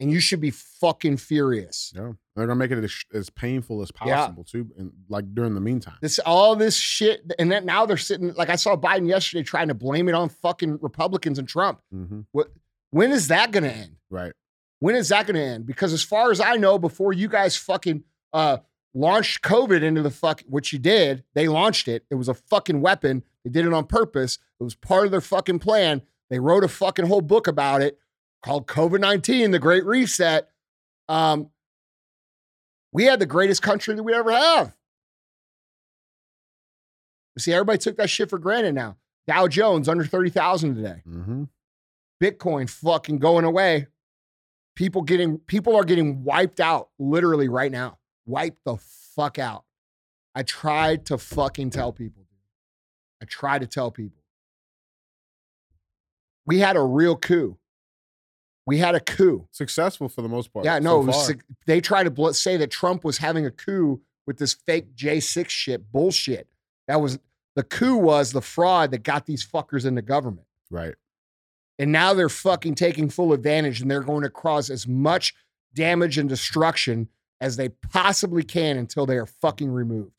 And you should be fucking furious. yeah, they're gonna make it as, as painful as Yeah. possible too, and like during the meantime. This all this shit, and then now they're sitting like I saw Biden yesterday trying to blame it on fucking Republicans and Trump. hmm When is that to end? Right. When is that to end? Because as far as I know, before you guys fucking uh, launched COVID into the fuck, which you did, they launched it. It was a fucking weapon. They did it on purpose. It was part of their fucking plan. They wrote a fucking whole book about it called COVID nineteen: The Great Reset. Um, we had the greatest country that we ever have. You see, everybody took that shit for granted now. Dow Jones under 30,000 today. hmm Bitcoin fucking going away. People getting people are getting wiped out literally right now. Wiped the fuck out. I tried to fucking tell people. I tried to tell people. We had a real coup. We had a coup. Successful for the most part. Yeah, so no, it was, they tried to bl- say that Trump was having a coup with this fake J6 shit bullshit. That was the coup was the fraud that got these fuckers into government. right. And now they're fucking taking full advantage and they're going to cause as much damage and destruction as they possibly can until they are fucking removed.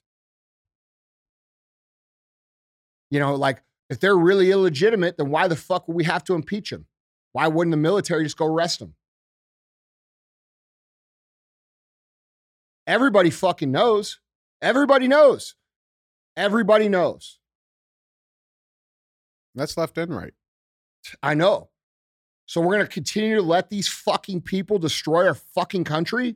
You know, like if they're really illegitimate, then why the fuck would we have to impeach them? Why wouldn't the military just go arrest them? Everybody fucking knows. Everybody knows. Everybody knows. That's left and right. I know. So we're going to continue to let these fucking people destroy our fucking country?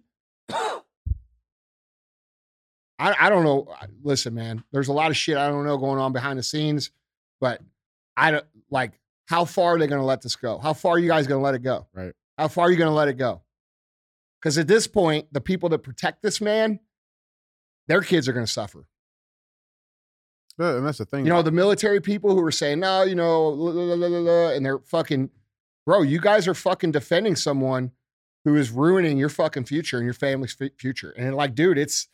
I, I don't know. Uh, listen, man, there's a lot of shit I don't know going on behind the scenes, but I don't like how far are they going to let this go? How far are you guys going to let it go? Right. How far are you going to let it go? Because at this point, the people that protect this man, their kids are going to suffer. Yeah, and that's the thing. You know, the military people who are saying, no, you know, la, la, la, la, la," and they're fucking, bro, you guys are fucking defending someone who is ruining your fucking future and your family's fu- future. And like, dude, it's,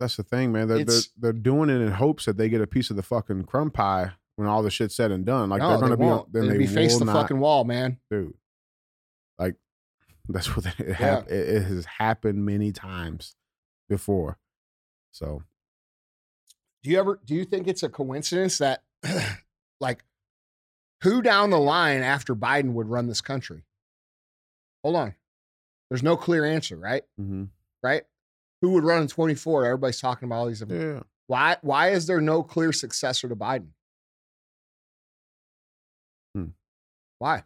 That's the thing, man. They're, they're It's- they're doing it in hopes that they get a piece of the fucking crumb pie when all the shit's said and done. Like no, they're gonna they be, won't. then They'll they be face will the not, fucking wall, man. dude. Like <laughs> that's what it, hap- it, it has happened many times before. So Do you ever, do you think it's a coincidence that <clears throat> like who down the line after Biden would run this country? Hold on. There's no clear answer, right? mhm. Right? Who would run in 24? Everybody's talking about all these yeah, Why why is there no clear successor to Biden? Hmm. Why?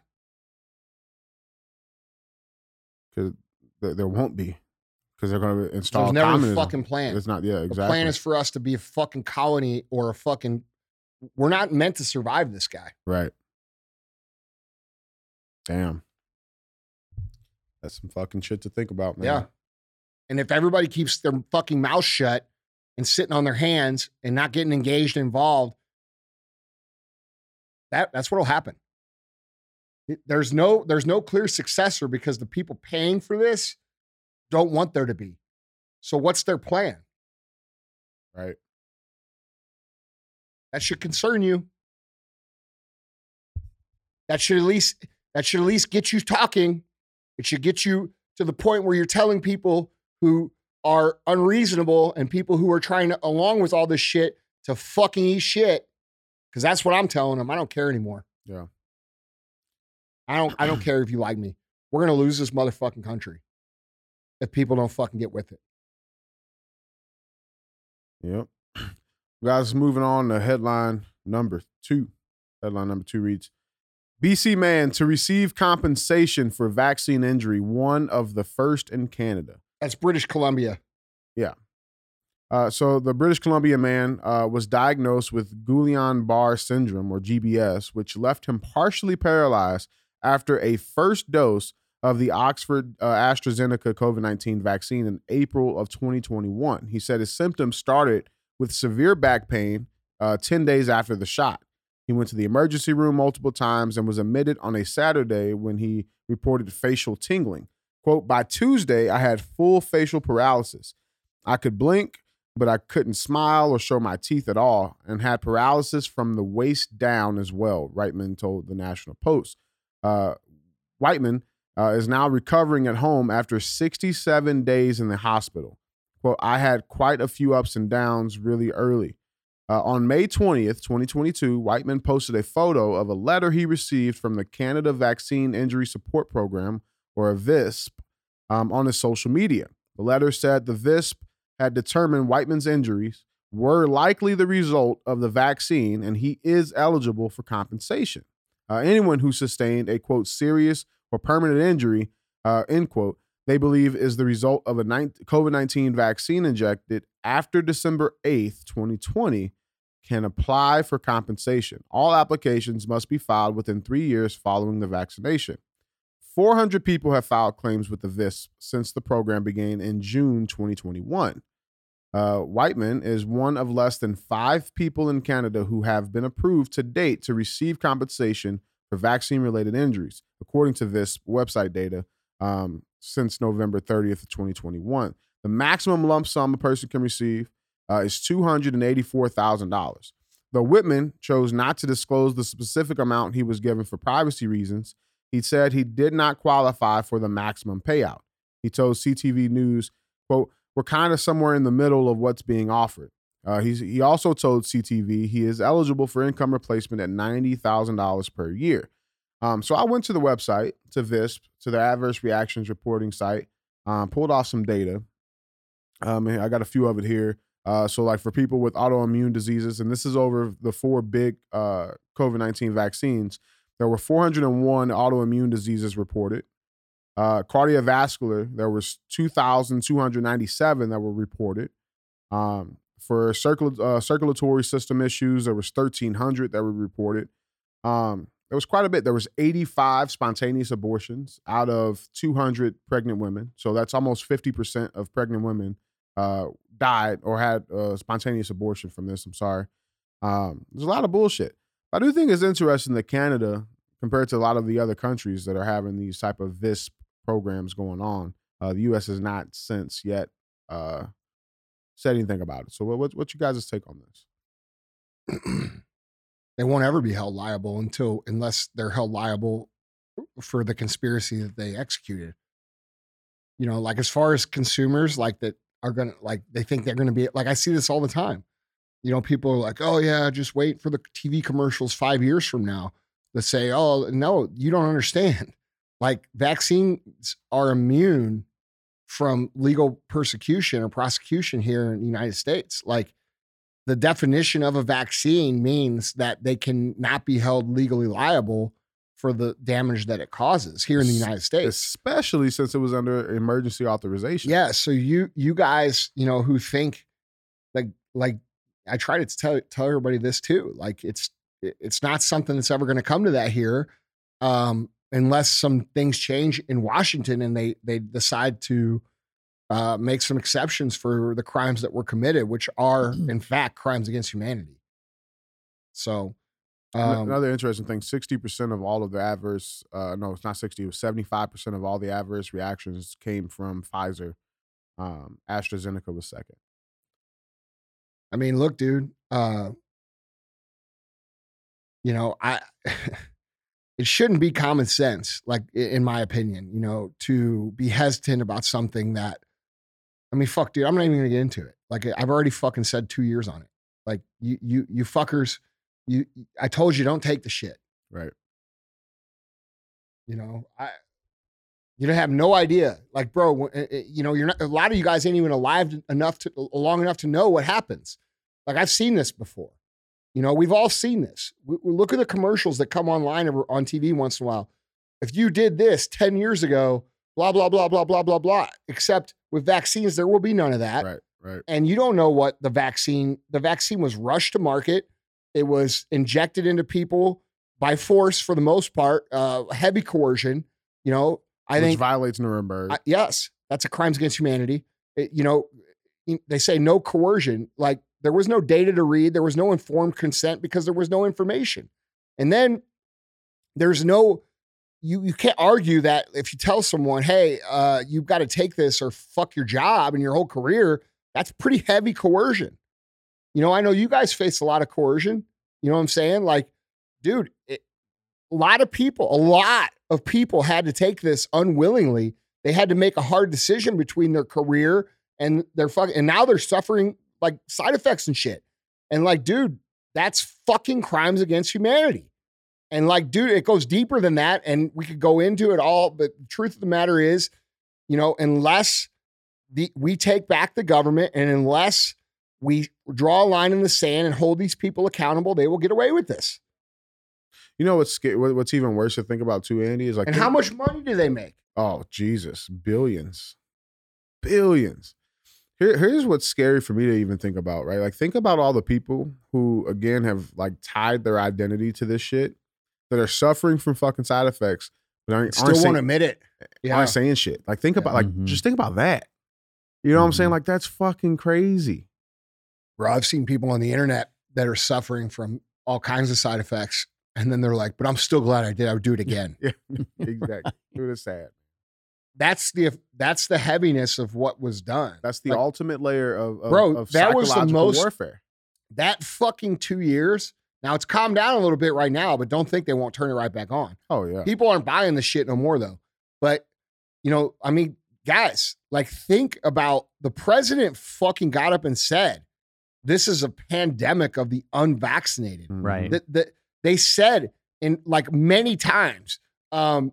because there, there won't be because they're going to install There's never a fucking plan. It's not. Yeah, exactly. The plan is for us to be a fucking colony or a fucking we're not meant to survive this guy. right. Damn. That's some fucking shit to think about, man. Yeah. And if everybody keeps their fucking mouth shut and sitting on their hands and not getting engaged and involved, that that's what'll happen. There's no there's no clear successor because the people paying for this don't want there to be. So what's their plan? Right. That should concern you. That should at least that should at least get you talking. It should get you to the point where you're telling people who are unreasonable and people who are trying to, along with all this shit, to fucking eat shit. Because that's what I'm telling them. I don't care anymore. Yeah. I don't. I don't <clears throat> care if you like me. We're gonna lose this motherfucking country if people don't fucking get with it. Yep. <clears throat> Guys, moving on to headline number two. Headline number two reads BC man to receive compensation for vaccine injury, one of the first in Canada. That's British Columbia. Yeah. Uh, so the British Columbia man uh, was diagnosed with Guillain-Barré syndrome, or GBS, which left him partially paralyzed after a first dose of the Oxford uh, AstraZeneca COVID 19 vaccine in April of 2021. He said his symptoms started with severe back pain uh, 10 days after the shot. He went to the emergency room multiple times and was admitted on a Saturday when he reported facial tingling. Quote, by Tuesday, I had full facial paralysis. I could blink, but I couldn't smile or show my teeth at all, and had paralysis from the waist down as well, Wightman told the National Post. Uh, Wightman uh, is now recovering at home after 67 days in the hospital. Quote, I had quite a few ups and downs really early. Uh, on May 20th, 2022, Wightman posted a photo of a letter he received from the Canada Vaccine Injury Support Program, or a VISP, um, on his social media. The letter said the VISP had determined Wightman's injuries were likely the result of the vaccine and he is eligible for compensation. Uh, anyone who sustained a quote serious or permanent injury, uh, end quote, they believe is the result of a COVID 19 vaccine injected after December 8th, 2020, can apply for compensation. All applications must be filed within three years following the vaccination. 400 people have filed claims with the VISP since the program began in June 2021. Uh, Wightman is one of less than five people in Canada who have been approved to date to receive compensation for vaccine related injuries, according to this website data um, since November 30th, 2021. The maximum lump sum a person can receive uh, is $284,000. Though Wightman chose not to disclose the specific amount he was given for privacy reasons, he said he did not qualify for the maximum payout. He told CTV News, quote, we're kind of somewhere in the middle of what's being offered. Uh, he also told CTV he is eligible for income replacement at $90,000 per year. Um, so I went to the website, to VISP, to the adverse reactions reporting site, um, pulled off some data. Um, I got a few of it here. Uh, so, like for people with autoimmune diseases, and this is over the four big uh, COVID 19 vaccines, there were 401 autoimmune diseases reported. Uh, cardiovascular, there was 2,297 that were reported. Um, for circul- uh, circulatory system issues, there was 1,300 that were reported. Um, there was quite a bit. There was 85 spontaneous abortions out of 200 pregnant women. So that's almost 50% of pregnant women uh, died or had a spontaneous abortion from this. I'm sorry. Um, there's a lot of bullshit. I do think it's interesting that Canada, compared to a lot of the other countries that are having these type of VISP programs going on, uh, the U.S. has not since yet uh, said anything about it. So, what, what's you guys' take on this? <clears throat> they won't ever be held liable until unless they're held liable for the conspiracy that they executed. You know, like as far as consumers, like that are gonna like they think they're gonna be like I see this all the time. You know, people are like, oh yeah, just wait for the TV commercials five years from now that say, oh no, you don't understand. Like vaccines are immune from legal persecution or prosecution here in the United States. Like the definition of a vaccine means that they can not be held legally liable for the damage that it causes here in the United States. Especially since it was under emergency authorization. Yeah. So you you guys, you know, who think like like I try to tell tell everybody this too. Like it's it's not something that's ever going to come to that here. Um, unless some things change in Washington and they they decide to uh, make some exceptions for the crimes that were committed, which are in fact crimes against humanity. So, um, another interesting thing: sixty percent of all of the adverse, uh, no, it's not sixty; it was seventy-five percent of all the adverse reactions came from Pfizer. Um, AstraZeneca was second. I mean, look, dude. Uh, you know, I. <laughs> it shouldn't be common sense, like in my opinion, you know, to be hesitant about something that, I mean, fuck, dude, I'm not even gonna get into it. Like I've already fucking said two years on it. Like you, you, you fuckers, you, I told you don't take the shit. Right. You know, I, you don't have no idea. Like, bro, you know, you're not. A lot of you guys ain't even alive enough to long enough to know what happens. Like I've seen this before. You know, we've all seen this. We, we look at the commercials that come online or on TV once in a while. If you did this 10 years ago, blah, blah, blah, blah, blah, blah, blah. Except with vaccines, there will be none of that. Right, right. And you don't know what the vaccine, the vaccine was rushed to market. It was injected into people by force for the most part, uh, heavy coercion. You know, I Which think violates Nuremberg. Yes, that's a crimes against humanity. It- you know, they say no coercion. Like there was no data to read, there was no informed consent because there was no information. And then there's no you you can't argue that if you tell someone, "Hey, uh, you've got to take this or fuck your job and your whole career," that's pretty heavy coercion. You know, I know you guys face a lot of coercion. You know what I'm saying? Like, dude, it, a lot of people, a lot of people had to take this unwillingly. They had to make a hard decision between their career and their fucking, and now they're suffering like side effects and shit. And like, dude, that's fucking crimes against humanity. And like, dude, it goes deeper than that. And we could go into it all. But the truth of the matter is, you know, unless the, we take back the government and unless we draw a line in the sand and hold these people accountable, they will get away with this. you know what's what's even worse to think about too, Andy, is like And how much money do they make? Oh Jesus, billions, billions. Here, here's what's scary for me to even think about. Right, like think about all the people who again have like tied their identity to this shit that are suffering from fucking side effects, but aren't, Still aren't, won't saying, admit it. Yeah. aren't saying shit. Like think about like Mhm. just think about that. You know what I'm saying? Mhm. Like that's fucking crazy. Bro, I've seen people on the internet that are suffering from all kinds of side effects. And then they're like, but I'm still glad I did. I would do it <laughs> again. Yeah, <laughs> exactly. Dude, it's sad. That's the that's the heaviness of what was done. That's the Like- ultimate layer of, of Bro, of that was the psychological most- warfare. That fucking two years. Now it's calmed down a little bit right now, but don't think they won't turn it right back on. Oh yeah. People aren't buying the shit no more though. But you know, I mean, guys, like think about the president fucking got up and said, "This is a pandemic of the unvaccinated." Right. that, that they said in like many times um,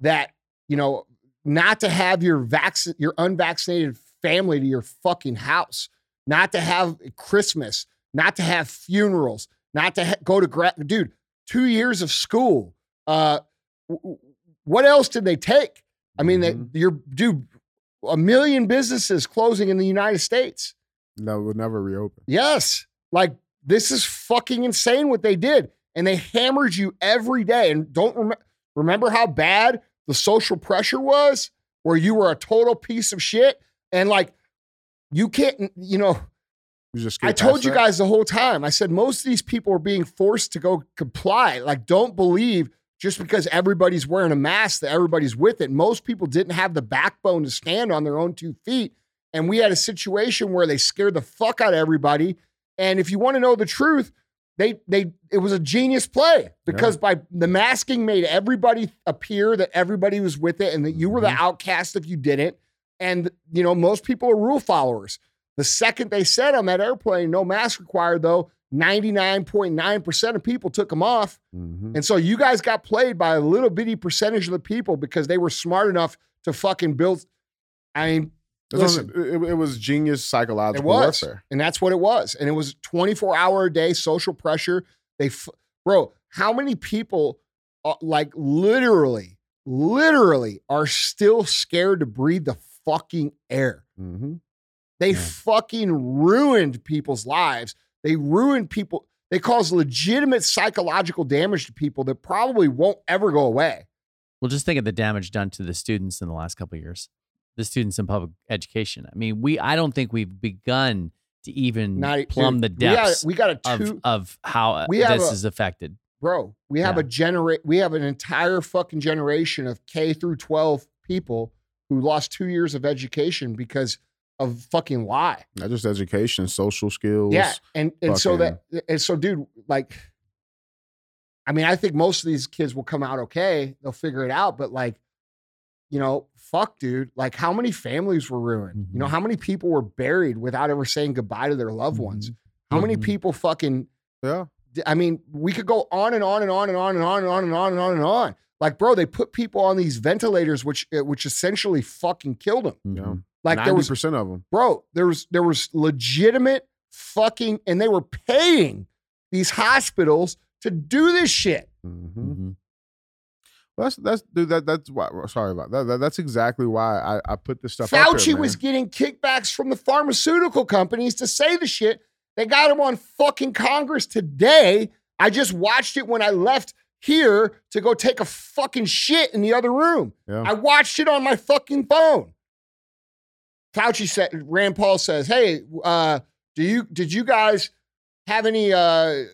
that you know not to have your vac your unvaccinated family to your fucking house, not to have Christmas, not to have funerals, not to ha- go to gra- dude two years of school. Uh, w- what else did they take? I mean, Mhm. they, you're dude, a million businesses closing in the United States. That will never reopen. Yes. Like this is fucking insane what they did. And they hammered you every day. And don't rem- remember how bad the social pressure was, where you were a total piece of shit. And like, you can't, you know, You I told you that? guys the whole time. I said most of these people are being forced to go comply. Like, don't believe just because everybody's wearing a mask that everybody's with it. Most people didn't have the backbone to stand on their own two feet. And we had a situation where they scared the fuck out of everybody. And if you want to know the truth, they they it was a genius play because by the masking made everybody appear that everybody was with it and that you were the Mhm. outcast if you didn't. And you know, most people are rule followers. The second they said on that airplane, no mask required, though, 99.9% of people took them off. Mhm. And so you guys got played by a little bitty percentage of the people because they were smart enough to fucking build. I mean, listen, it, it was genius psychological it was. warfare. And that's what it was. And it was 24 hour a day social pressure. They, f- bro, how many people, uh, like literally, literally are still scared to breathe the fucking air? hmm They Yeah. fucking ruined people's lives. They ruined people. They caused legitimate psychological damage to people that probably won't ever go away. Well, just think of the damage done to the students in the last couple of years. The students in public education. I mean, we I don't think we've begun to even Not plumb dude, the depths We got, we got a of two, of how uh, we this a- is affected. bro. We have Yeah. a generate. We have an entire fucking generation of K through 12 people who lost two years of education because of fucking lie. Not just education, social skills. Yeah, and and so that and so, dude, like, I mean, I think most of these kids will come out okay. They'll figure it out, but like, you know, fuck, dude. Like, how many families were ruined? You know, Mhm. how many people were buried without ever saying goodbye to their loved ones? How many Mhm. people fucking? Yeah. I mean, we could go on and on and on and on and on and on and on and on and on. Like, bro, they put people on these ventilators, which uh, which essentially fucking killed them. Yeah. Mhm. Like, there was percent of them. bro there was there was legitimate fucking and they were paying these hospitals to do this shit. Mm-hmm. That's that's dude. That that's why. Sorry about that. that that's exactly why I, I put this stuff. Fauci there, was getting kickbacks from the pharmaceutical companies to say the shit. They got him on fucking Congress today. I just watched it when I left here to go take a fucking shit in the other room. Yeah. I watched it on my fucking phone. Fauci said, Rand Paul says, "Hey, uh, do you did you guys have any uh,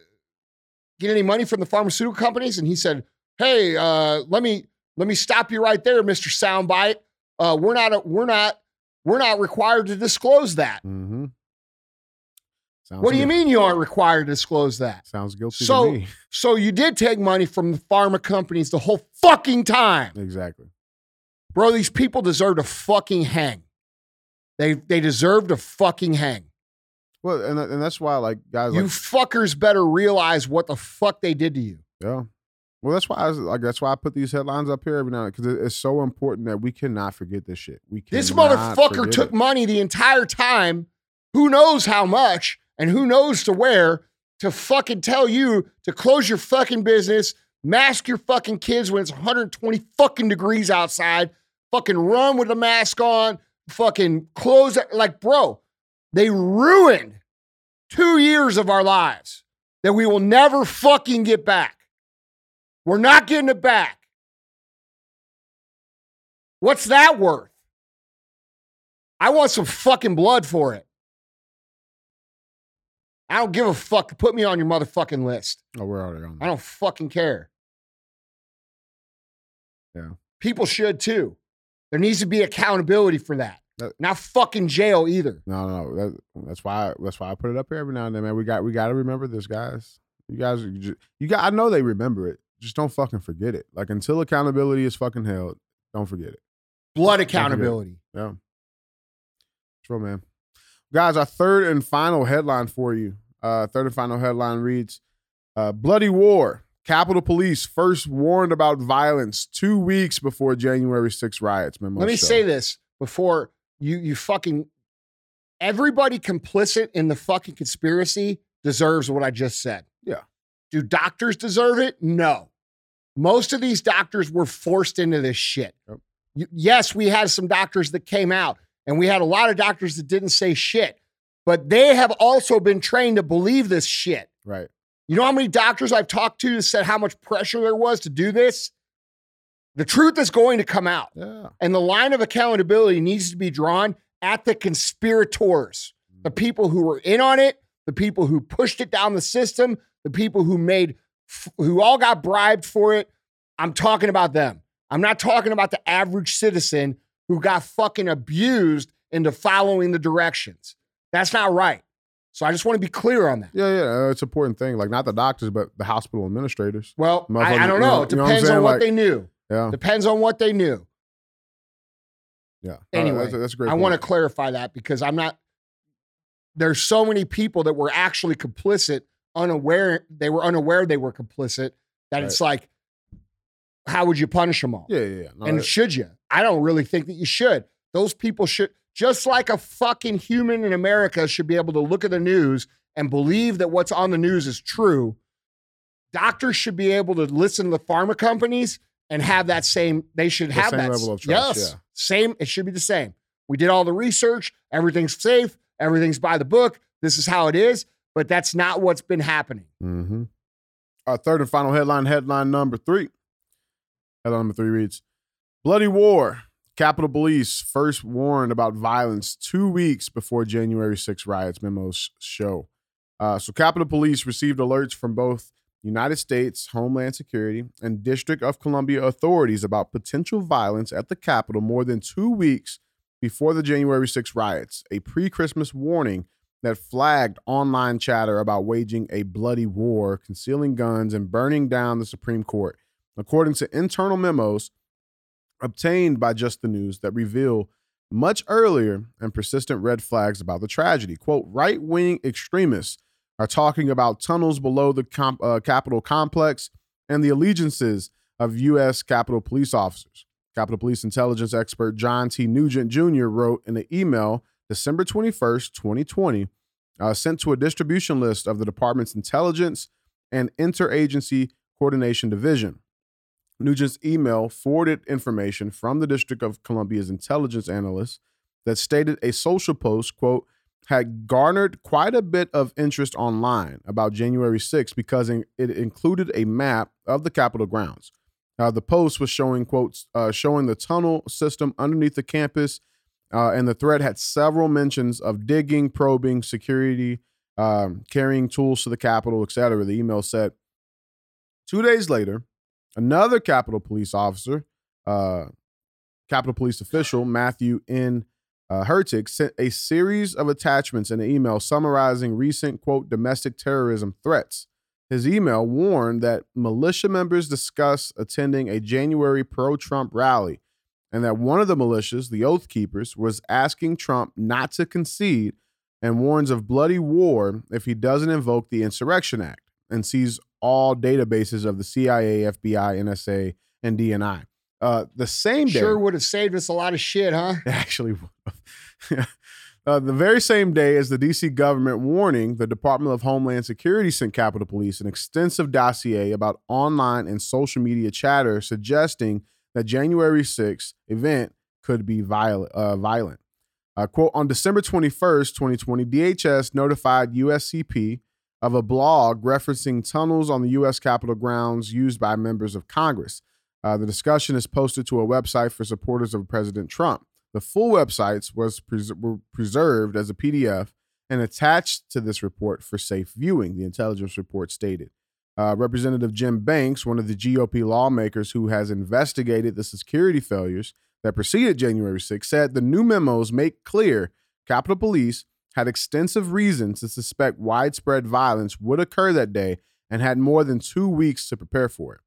get any money from the pharmaceutical companies?" And he said, "Hey, uh, let me let me stop you right there, Mister Soundbite. Uh, we're not we're not we're not required to disclose that. Mm-hmm. Sounds What do you mean you aren't required to disclose that? Sounds guilty So- to me. So you did take money from the pharma companies the whole fucking time." Exactly. Bro, these people deserve to fucking hang. They they deserve to fucking hang. Well, and and that's why like guys You like fuckers better realize what the fuck they did to you. yeah. Well, that's why I was, like that's why I put these headlines up here every now because it's so important that we cannot forget this shit. We This motherfucker took it. money the entire time. Who knows how much and who knows to where to fucking tell you to close your fucking business, mask your fucking kids when it's 120 fucking degrees outside, fucking run with the mask on, fucking close it. Like, bro, they ruined two years of our lives that we will never fucking get back. We're not getting it back. What's that worth? I want some fucking blood for it. I don't give a fuck. Put me on your motherfucking list. Oh, we're already on. I don't fucking care. Yeah. People should too. There needs to be accountability for that. That- Not fucking jail either. No, no. That, that's why. That's why I put it up here every now and then, man. We got we got to remember this, guys. You guys, you, you got. I know they remember it. Just don't fucking forget it. Like until accountability is fucking held, don't forget it. Blood accountability. Yeah. True, man. Guys, our third and final headline for you. Uh, third and final headline reads uh, Bloody War. Capitol Police first warned about violence two weeks before January 6 riots. Memo Let me show. say this before you you fucking everybody complicit in the fucking conspiracy deserves what I just said. Yeah. Do doctors deserve it? No. Most of these doctors were forced into this shit. Yes, we had some doctors that came out, and we had a lot of doctors that didn't say shit, but they have also been trained to believe this shit. Right. You know how many doctors I've talked to that said how much pressure there was to do this? The truth is going to come out. Yeah. And the line of accountability needs to be drawn at the conspirators, the mm. people who were in on it, the people who pushed it down the system, the people who made, who all got bribed for it. I'm talking about them. I'm not talking about the average citizen who got fucking abused into following the directions. That's not right. So I just want to be clear on that. Yeah, yeah. uh, It's an important thing. Like not the doctors, but the hospital administrators. Well, I, I don't you know. know- It you know what depends on what Like- they knew. Yeah. Depends on what they knew. Yeah. Uh, Anyway, that's, that's a great. I want to clarify that because I'm not. There's so many people that were actually complicit, unaware. They were unaware they were complicit. That it's like, how would you punish them all? Yeah, yeah, yeah. No, and that- should you? I don't really think that you should. Those people should, just like a fucking human in America, should be able to look at the news and believe that what's on the news is true. Doctors should be able to listen to the pharma companies and have that same. They should The have same that level of trust, Yes, yeah. same. It should be the same. We did all the research. Everything's safe. Everything's by the book. This is how it is. But that's not what's been happening. Mm-hmm. Our third and final headline, headline number three. Headline number three reads Bloody War. Capitol Police first warned about violence two weeks before January 6 riots, memos show. Uh, so, Capitol Police received alerts from both United States Homeland Security and District of Columbia authorities about potential violence at the Capitol more than two weeks before the January 6 riots, a pre Christmas warning that flagged online chatter about waging a bloody war, concealing guns, and burning down the Supreme Court, according to internal memos obtained by Just the News that reveal much earlier and persistent red flags about the tragedy. Quote, right wing extremists are talking about tunnels below the comp- uh, Capitol complex and the allegiances of U.S. Capitol police officers. Capitol Police intelligence expert John T. Nugent Jr. wrote in an email December 21st, 2020, uh, sent to a distribution list of the department's intelligence and interagency coordination division. Nugent's email forwarded information from the District of Columbia's intelligence analyst that stated a social post, quote, had garnered quite a bit of interest online about January 6th because it included a map of the Capitol grounds. Uh, the post was showing quotes, uh, showing the tunnel system underneath the campus, uh, and the thread had several mentions of digging, probing, security, um, carrying tools to the Capitol, etc. The email said. Two days later, another Capitol Police officer, uh, Capitol Police official Matthew N uh, Hertig sent a series of attachments in an email summarizing recent, quote, domestic terrorism threats. His email warned that militia members discuss attending a January pro Trump rally and that one of the militias, the Oath Keepers, was asking Trump not to concede and warns of bloody war if he doesn't invoke the Insurrection Act and sees all databases of the CIA, FBI, NSA, and DNI. Uh, the same day, Sure would have saved us a lot of shit, huh? <laughs> actually. <laughs> Uh, the very same day as the DC government warning, the Department of Homeland Security sent Capitol Police an extensive dossier about online and social media chatter suggesting that January 6th event could be violent. Uh, violent. Uh, quote, on December 21st, 2020, DHS notified USCP of a blog referencing tunnels on the U.S. Capitol grounds used by members of Congress. Uh, the discussion is posted to a website for supporters of President Trump. The full websites was pres- were preserved as a PDF and attached to this report for safe viewing, the intelligence report stated. Uh, Representative Jim Banks, one of the GOP lawmakers who has investigated the security failures that preceded January 6, said the new memos make clear Capitol Police had extensive reason to suspect widespread violence would occur that day and had more than two weeks to prepare for it.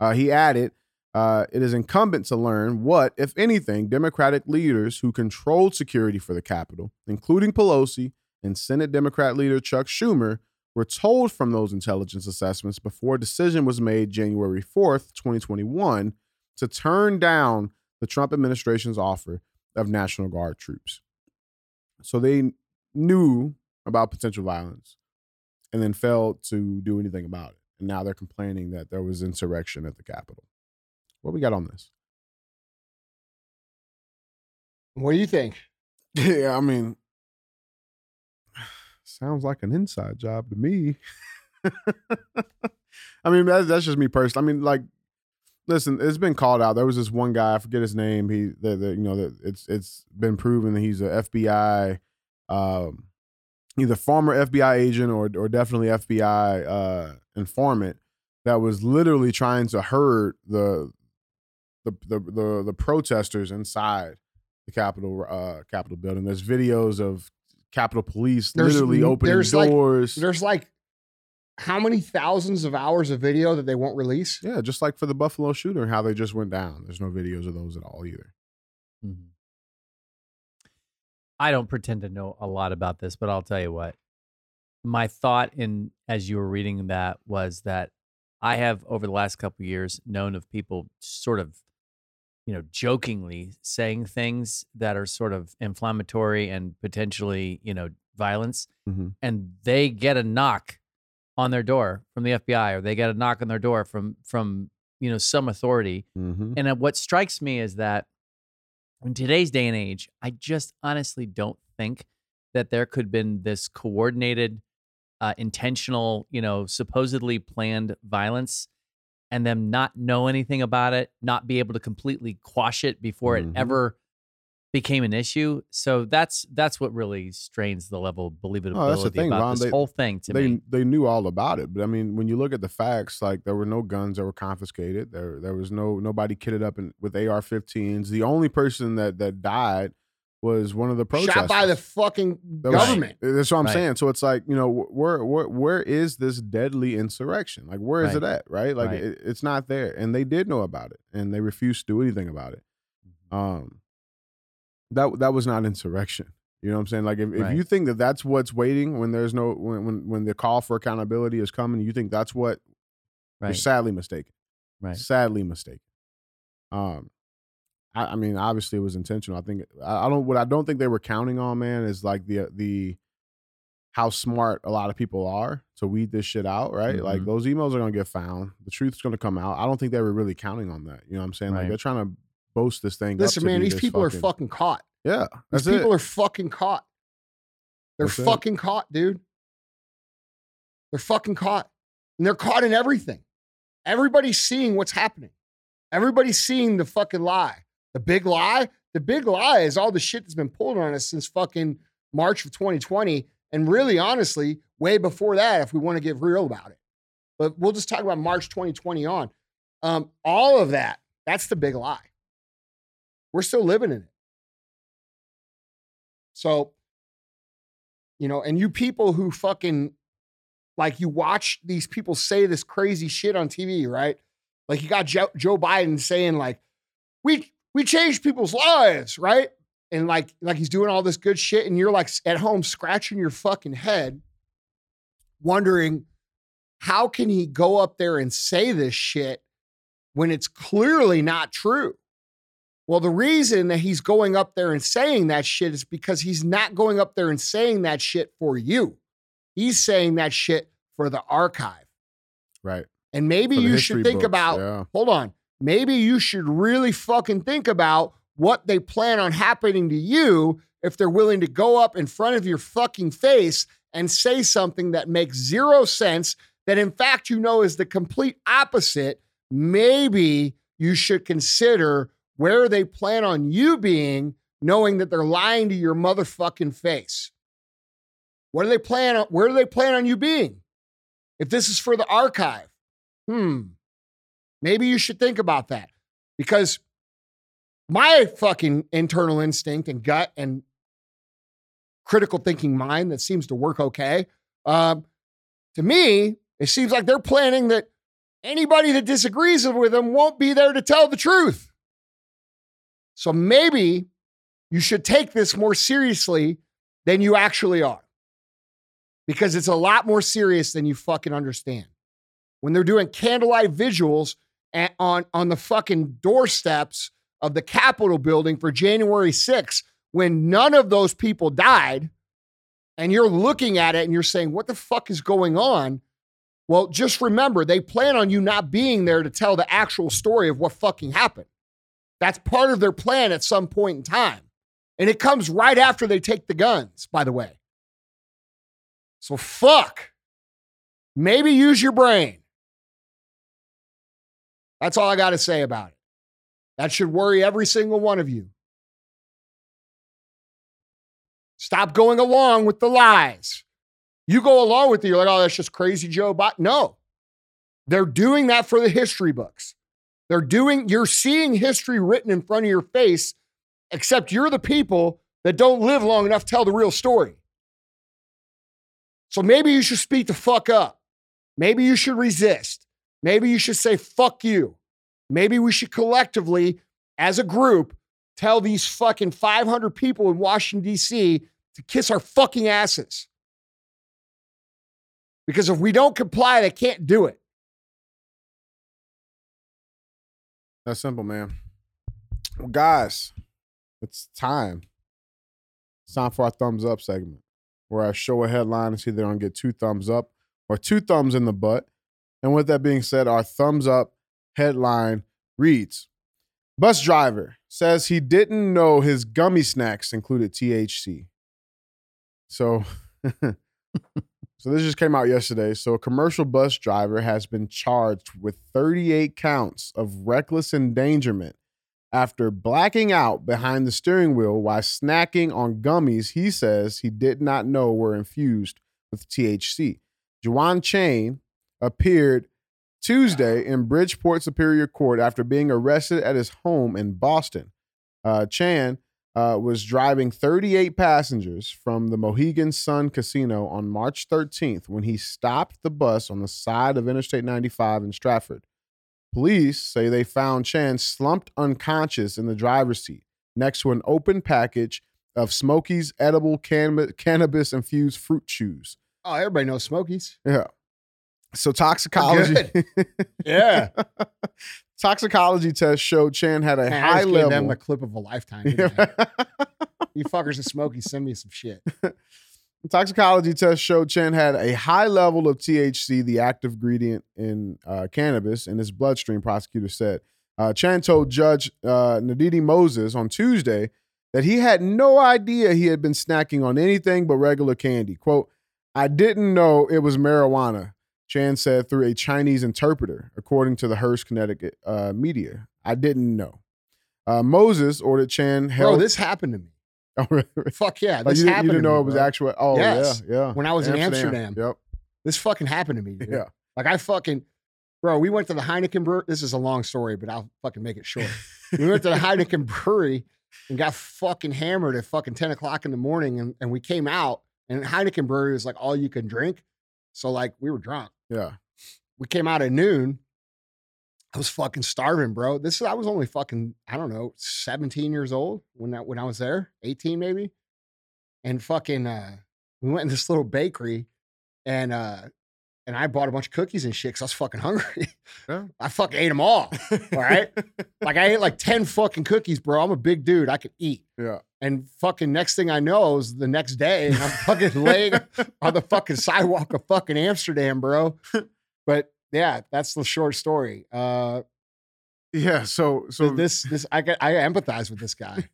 Uh, he added, uh, it is incumbent to learn what, if anything, Democratic leaders who controlled security for the Capitol, including Pelosi and Senate Democrat leader Chuck Schumer, were told from those intelligence assessments before a decision was made January 4th, 2021, to turn down the Trump administration's offer of National Guard troops. So they knew about potential violence and then failed to do anything about it. And now they're complaining that there was insurrection at the Capitol. What we got on this? What do you think? <laughs> Yeah, I mean, sounds like an inside job to me. <laughs> I mean, that's, that's just me personally. I mean, like, listen, it's been called out. There was this one guy, I forget his name. He, that, that you know, that it's it's been proven that he's a FBI, um, either former FBI agent or or definitely FBI uh, informant that was literally trying to hurt the the the the, the protesters inside the Capitol uh, Capitol building. There's videos of Capitol Police There's- literally opening there's like- doors. There's like how many thousands of hours of video that they won't release? yeah, just like for the Buffalo shooter, how they just went down. There's no videos of those at all either. Mhm. I don't pretend to know a lot about this, but I'll tell you what. My thought in as you were reading that was that I have over the last couple of years known of people sort of you know jokingly saying things that are sort of inflammatory and potentially, you know, violence Mhm. and they get a knock on their door from the FBI or they get a knock on their door from from, you know, some authority Mm-hmm. and uh, what strikes me is that in today's day and age, I just honestly don't think that there could have been this coordinated, uh, intentional, you know, supposedly planned violence and them not know anything about it, not be able to completely quash it before Mhm. it ever became an issue. So that's that's what really strains the level of believability Oh, that's the thing, about Ron. this They- whole thing to they me. they knew all about it, but I mean, when you look at the facts, like there were no guns that were confiscated. There there was no nobody kitted up in, with AR-15s. The only person that that died was one of the protesters. Shot by the fucking That was- government. That's what I'm Right. saying. So it's like you know where where where is this deadly insurrection? Like where is Right. it at? Right? Like Right. It, it's not there, and they did know about it, and they refused to do anything about it. Mm-hmm. Um, that that was not insurrection. You know what I'm saying? Like if, if Right. you think that that's what's waiting when there's no when when when the call for accountability is coming, you think that's what you're Right. sadly mistaken. Right. Sadly mistaken. Um, I, I mean, obviously it was intentional. I think I, I don't. What I don't think they were counting on, man, is like the the how smart a lot of people are to weed this shit out, right? Like Mhm. those emails are gonna get found. The truth's gonna come out. I don't think they were really counting on that. You know what I'm saying? Like they're trying to boast this thing. up Listen, man, these people are fucking caught. Yeah, These it. people are fucking caught. They're That's it. fucking caught, dude. They're fucking caught. And they're caught in everything. Everybody's seeing what's happening. Everybody's seeing the fucking lie. The big lie, the big lie is all the shit that's been pulled on us since fucking March of 2020. And really, honestly, way before that, if we want to get real about it. But we'll just talk about March 2020 on. Um, all of that, that's the big lie. We're still living in it. So, you know, and you people who fucking like you watch these people say this crazy shit on TV, right? Like you got Joe, Joe Biden saying like, we we changed people's lives, right? And like like he's doing all this good shit, and you're like at home scratching your fucking head, wondering how can he go up there and say this shit when it's clearly not true. Well, the reason that he's going up there and saying that shit is because he's not going up there and saying that shit for you. He's saying that shit for the archive. right. And maybe you should think books, about, yeah. hold on, maybe you should really fucking think about what they plan on happening to you if they're willing to go up in front of your fucking face and say something that makes zero sense, that in fact you know is the complete opposite. Maybe you should consider where they plan on you being, knowing that they're lying to your motherfucking face. What do they plan on? Where do they plan on you being? If this is for the archive, hmm, maybe you should think about that because my fucking internal instinct and gut and critical thinking mind that seems to work okay. Um, to me, it seems like they're planning that anybody that disagrees with them won't be there to tell the truth. So maybe you should take this more seriously than you actually are because it's a lot more serious than you fucking understand. When they're doing candlelight visuals on, on the fucking doorsteps of the Capitol building for January 6th, when none of those people died, and you're looking at it and you're saying, what the fuck is going on? Well, just remember, they plan on you not being there to tell the actual story of what fucking happened. That's part of their plan at some point in time. And it comes right after they take the guns, by the way. So fuck. Maybe use your brain. That's all I got to say about it. That should worry every single one of you. Stop going along with the lies. You go along with it, you're like, oh, that's just crazy Joe Biden. No, they're doing that for the history books. They're doing, you're seeing history written in front of your face, except you're the people that don't live long enough to tell the real story. So maybe you should speak the fuck up. Maybe you should resist. Maybe you should say, fuck you. Maybe we should collectively, as a group, tell these fucking 500 people in Washington, D.C. to kiss our fucking asses. Because if we don't comply, they can't do it. That's simple, man. Well, guys, it's time. It's time for our thumbs up segment where I show a headline and see if they're going to get two thumbs up or two thumbs in the butt. And with that being said, our thumbs up headline reads Bus driver says he didn't know his gummy snacks included THC. So, <laughs> so this just came out yesterday. So, a commercial bus driver has been charged with 38 counts of reckless endangerment after blacking out behind the steering wheel while snacking on gummies he says he did not know were infused with THC. Juwan Chain appeared Tuesday in Bridgeport Superior Court after being arrested at his home in Boston. Uh, Chan uh, was driving 38 passengers from the Mohegan Sun Casino on March 13th when he stopped the bus on the side of Interstate 95 in Stratford. Police say they found Chan slumped unconscious in the driver's seat next to an open package of Smokiez edible cannabis infused fruit chews. Oh, everybody knows Smokiez. Yeah. So toxicology. Yeah. <laughs> toxicology test showed Chan had a Man, I high gave level. them the clip of a lifetime. <laughs> you fuckers at Smokiez, send me some shit. <laughs> Toxicology test showed Chen had a high level of THC, the active ingredient in uh, cannabis, in his bloodstream. Prosecutor said. Uh, Chen told Judge uh, Nadidi Moses on Tuesday that he had no idea he had been snacking on anything but regular candy. "Quote: I didn't know it was marijuana." Chan said through a Chinese interpreter, according to the Hearst, Connecticut uh, media. I didn't know. Uh, Moses ordered Chan Bro, this happened to me. <laughs> Oh, really? Fuck yeah. Oh, This you, happened you didn't to know me, it was bro. actual. Oh Yes. yeah, yeah. When I was in Amsterdam. Yep. This fucking happened to me, dude. Yeah. Like I fucking, bro, we went to the Heineken brewery. This is a long story, but I'll fucking make it short. <laughs> we went to the Heineken brewery and got fucking hammered at fucking 10 o'clock in the morning. And, and we came out and Heineken brewery was like all you can drink. So like we were drunk. Yeah. We came out at noon. I was fucking starving, bro. This is I was only fucking, I don't know, 17 years old when that when I was there, 18 maybe. And fucking uh we went in this little bakery and uh and I bought a bunch of cookies and shit because I was fucking hungry. <laughs> Yeah. I fucking ate them all. <laughs> All right. like I ate like 10 fucking cookies, bro. I'm a big dude. I could eat. Yeah. And fucking next thing I know is the next day, and I'm fucking <laughs> laying on the fucking sidewalk of fucking Amsterdam, bro. But yeah, that's the short story. Uh, Yeah. So so this this I get I empathize with this guy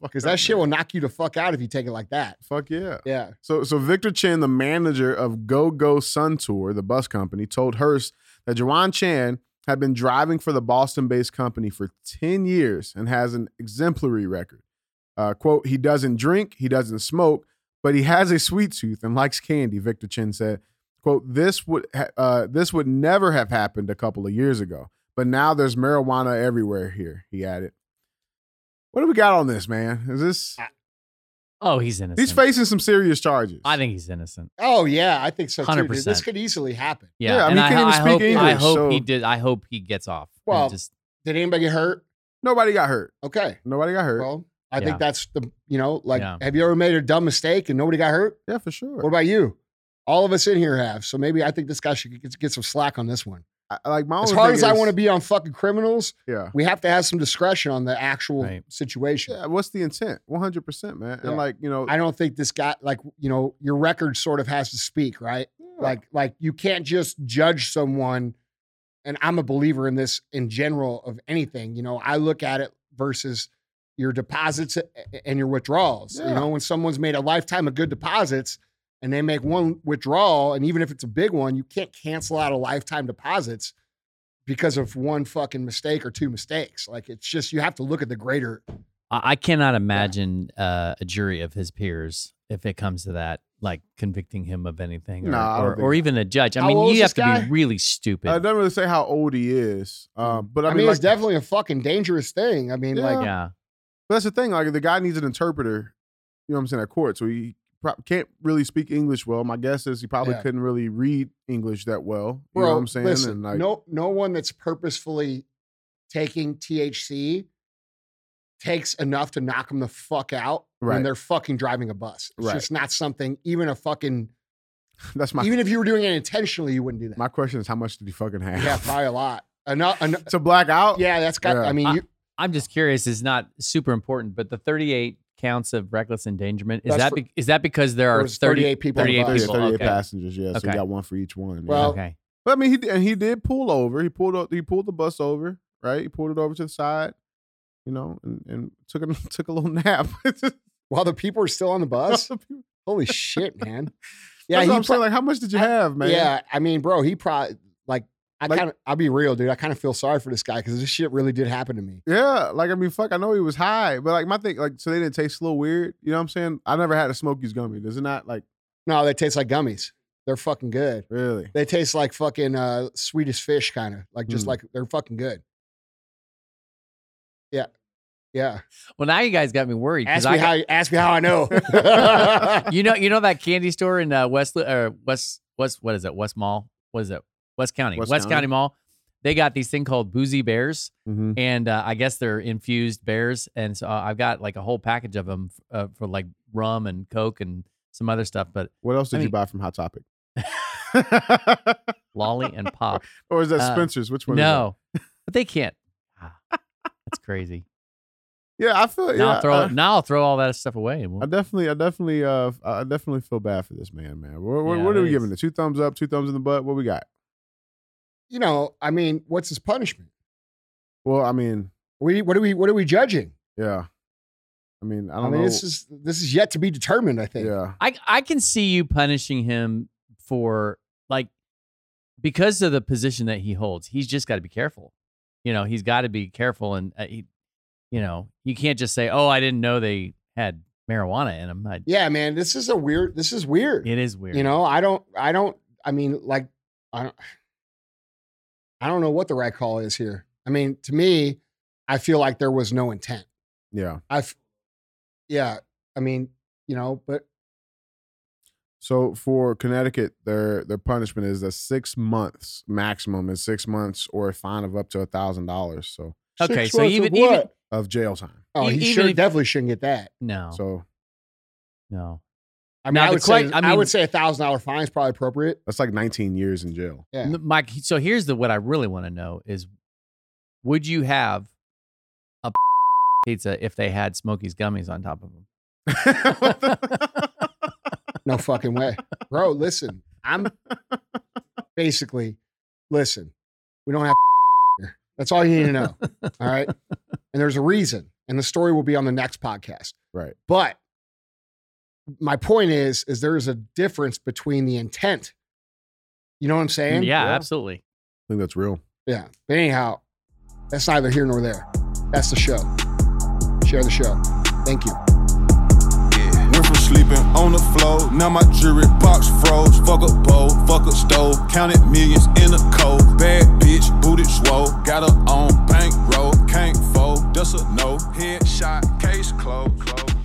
because that shit man. will knock you the fuck out if you take it like that. Fuck yeah. Yeah. So so Victor Chen, the manager of Go Go Sun Tour, the bus company, told Hearst that Jawan Chan had been driving for the Boston-based company for 10 years and has an exemplary record. Uh, quote, he doesn't drink, he doesn't smoke, but he has a sweet tooth and likes candy, Victor Chen said. Quote, this would ha- uh, this would never have happened a couple of years ago, but now there's marijuana everywhere here, he added. What do we got on this, man? Is this Oh, he's innocent. he's facing some serious charges? I think he's innocent. Oh yeah, I think so too. dude. This 100%. could easily happen. Yeah, Yeah, I and mean, he can't even I speak hope, I English, hope he did. I hope he gets off. and Well, just Did anybody get hurt? Nobody got hurt. Okay. Nobody got hurt. Well, I Yeah. think that's the you know like Yeah. have you ever made a dumb mistake and nobody got hurt? yeah, for sure. What about you? All of us in here have. So maybe I think this guy should get, get some slack on this one. I, like my As hard thing as I want to be on fucking criminals, yeah, we have to have some discretion on the actual Right. situation. yeah. What's the intent? One hundred percent, man. Yeah. And like you know, I don't think this guy, like, you know, your record sort of has to speak, right? yeah, Like, like you can't just judge someone. And I'm a believer in this in general of anything. You know, I look at it versus your deposits eh, eh, and your withdrawals. Yeah. You know, when someone's made a lifetime of good deposits and they make one withdrawal, and even if it's a big one, you can't cancel out a lifetime deposits because of one fucking mistake or two mistakes. Like it's just you have to look at the greater. I, I cannot imagine uh, a jury of his peers if it comes to that, like convicting him of anything, or, No, or, or even a judge. I How mean, you have to guy? be really stupid. Uh, it doesn't really say how old he is, um, but I, I, mean, mean, it's definitely a fucking dangerous thing. I mean, like yeah, but that's the thing. Like, the guy needs an interpreter. You know what I'm saying at court, so he pro- can't really speak English well. My guess is he probably Yeah. couldn't really read English that well. You bro, know what I'm saying? listen, and like, no, no one that's purposefully taking THC takes enough to knock them the fuck out Right. when they're fucking driving a bus. It's Right. just not something. Even a fucking, <laughs> that's my even if you were doing it intentionally, you wouldn't do that. my question is how much did he fucking have? yeah, probably a lot. Enough, <laughs> eno- to black out. yeah, that's got. Yeah. I mean, I- you, I'm just curious. Is not super important, but the 38 counts of reckless endangerment is That's that for- be, is that because there there are was 30 38 people on the 38 bus. people? 38 okay. passengers. Yeah, so he Okay. got one for each one. yeah. Well, okay. But I mean, he did- and he did pull over. He pulled up. He pulled the bus over. Right. He pulled it over to the side. You know, and, and took a <laughs> took a little nap. <laughs> while the people are still on the bus. Holy shit, man! <laughs> Yeah, That's he what I'm saying. Like, how much did you I- have, man? Yeah, I mean, bro, he probably like. I Like- kind of, I'll be real, dude. I kind of feel sorry for this guy because this shit really did happen to me. Yeah, like I mean, fuck. I know he was high, but like my thing, like, so they didn't taste a little weird. You know what I'm saying? I never had a Smokiez gummy. Does it not like No, they taste like gummies. They're fucking good. really? They taste like fucking uh, Swedish fish, kind of like just Mm. like they're fucking good. Yeah, yeah. Well, now you guys got me worried Ask me I how. Ask me how I know. <laughs> you know you know that candy store in uh, West or West West what is it West Mall? What is it? West County. West West, County. County. Mall. They got these thing called Boozy Bears, Mm-hmm. and uh, I guess they're infused bears. And so uh, I've got like a whole package of them uh, for like rum and coke and some other stuff. But What else did I you mean- buy from Hot Topic? <laughs> lolly and <laughs> pop. or is that Uh, Spencer's? Which one? no, but they can't. Ah, <laughs> That's crazy. Yeah, I feel. Now yeah, I'll throw I, now I'll throw all that stuff away. and I we'll- definitely, I definitely, uh, I definitely feel bad for this man, man. Yeah, what are we it giving is. it? Two thumbs up, two thumbs in the butt. What we got? You know, I mean, what's his punishment? Well, I mean, We what are we what are we judging? yeah. I mean, I I, don't mean, know. this is this is yet to be determined. I think. yeah, I I can see you punishing him for like because of the position that he holds. He's just got to be careful. You know, he's got to be careful, and uh, he, you know, you can't just say, "Oh, I didn't know they had marijuana in them." I, Yeah, man, this is a weird. This is weird. It is weird. You know, I don't. I don't. I mean, like, I don't. I don't know what the right call is here. I mean, to me, I feel like there was no intent. yeah. I've, yeah. I mean, you know, but So for Connecticut, their their punishment is a six months maximum is six months or a fine of up to a thousand dollars. So Okay, six so months of even- even- of jail time. oh, he sure if- definitely shouldn't get that. no, So no. I mean, Now, I the would say que- I I, would say a thousand dollar fine is probably appropriate. that's like 19 years in jail. Yeah. Mike, so here's the what I really want to know is would you have a <laughs> pizza if they had Smokiez gummies on top of them? <laughs> <laughs> No fucking way. Bro, listen. I'm basically listen. We don't have here. That's all you need to know. All right. And there's a reason. And the story will be on the next podcast. right. But my point is, is there is a difference between the intent. You know what I'm saying? yeah, yeah. absolutely. I think that's real. Yeah. But anyhow, that's neither here nor there. That's the show. Share the show. Thank you. Yeah. Went from sleeping on the floor, now my jewelry box froze. Fuck a bowl, fuck a stove, counted millions in a cold. Bad bitch, booted swole, got her on bankroll, can't fold, that's a no. Headshot, case closed, closed.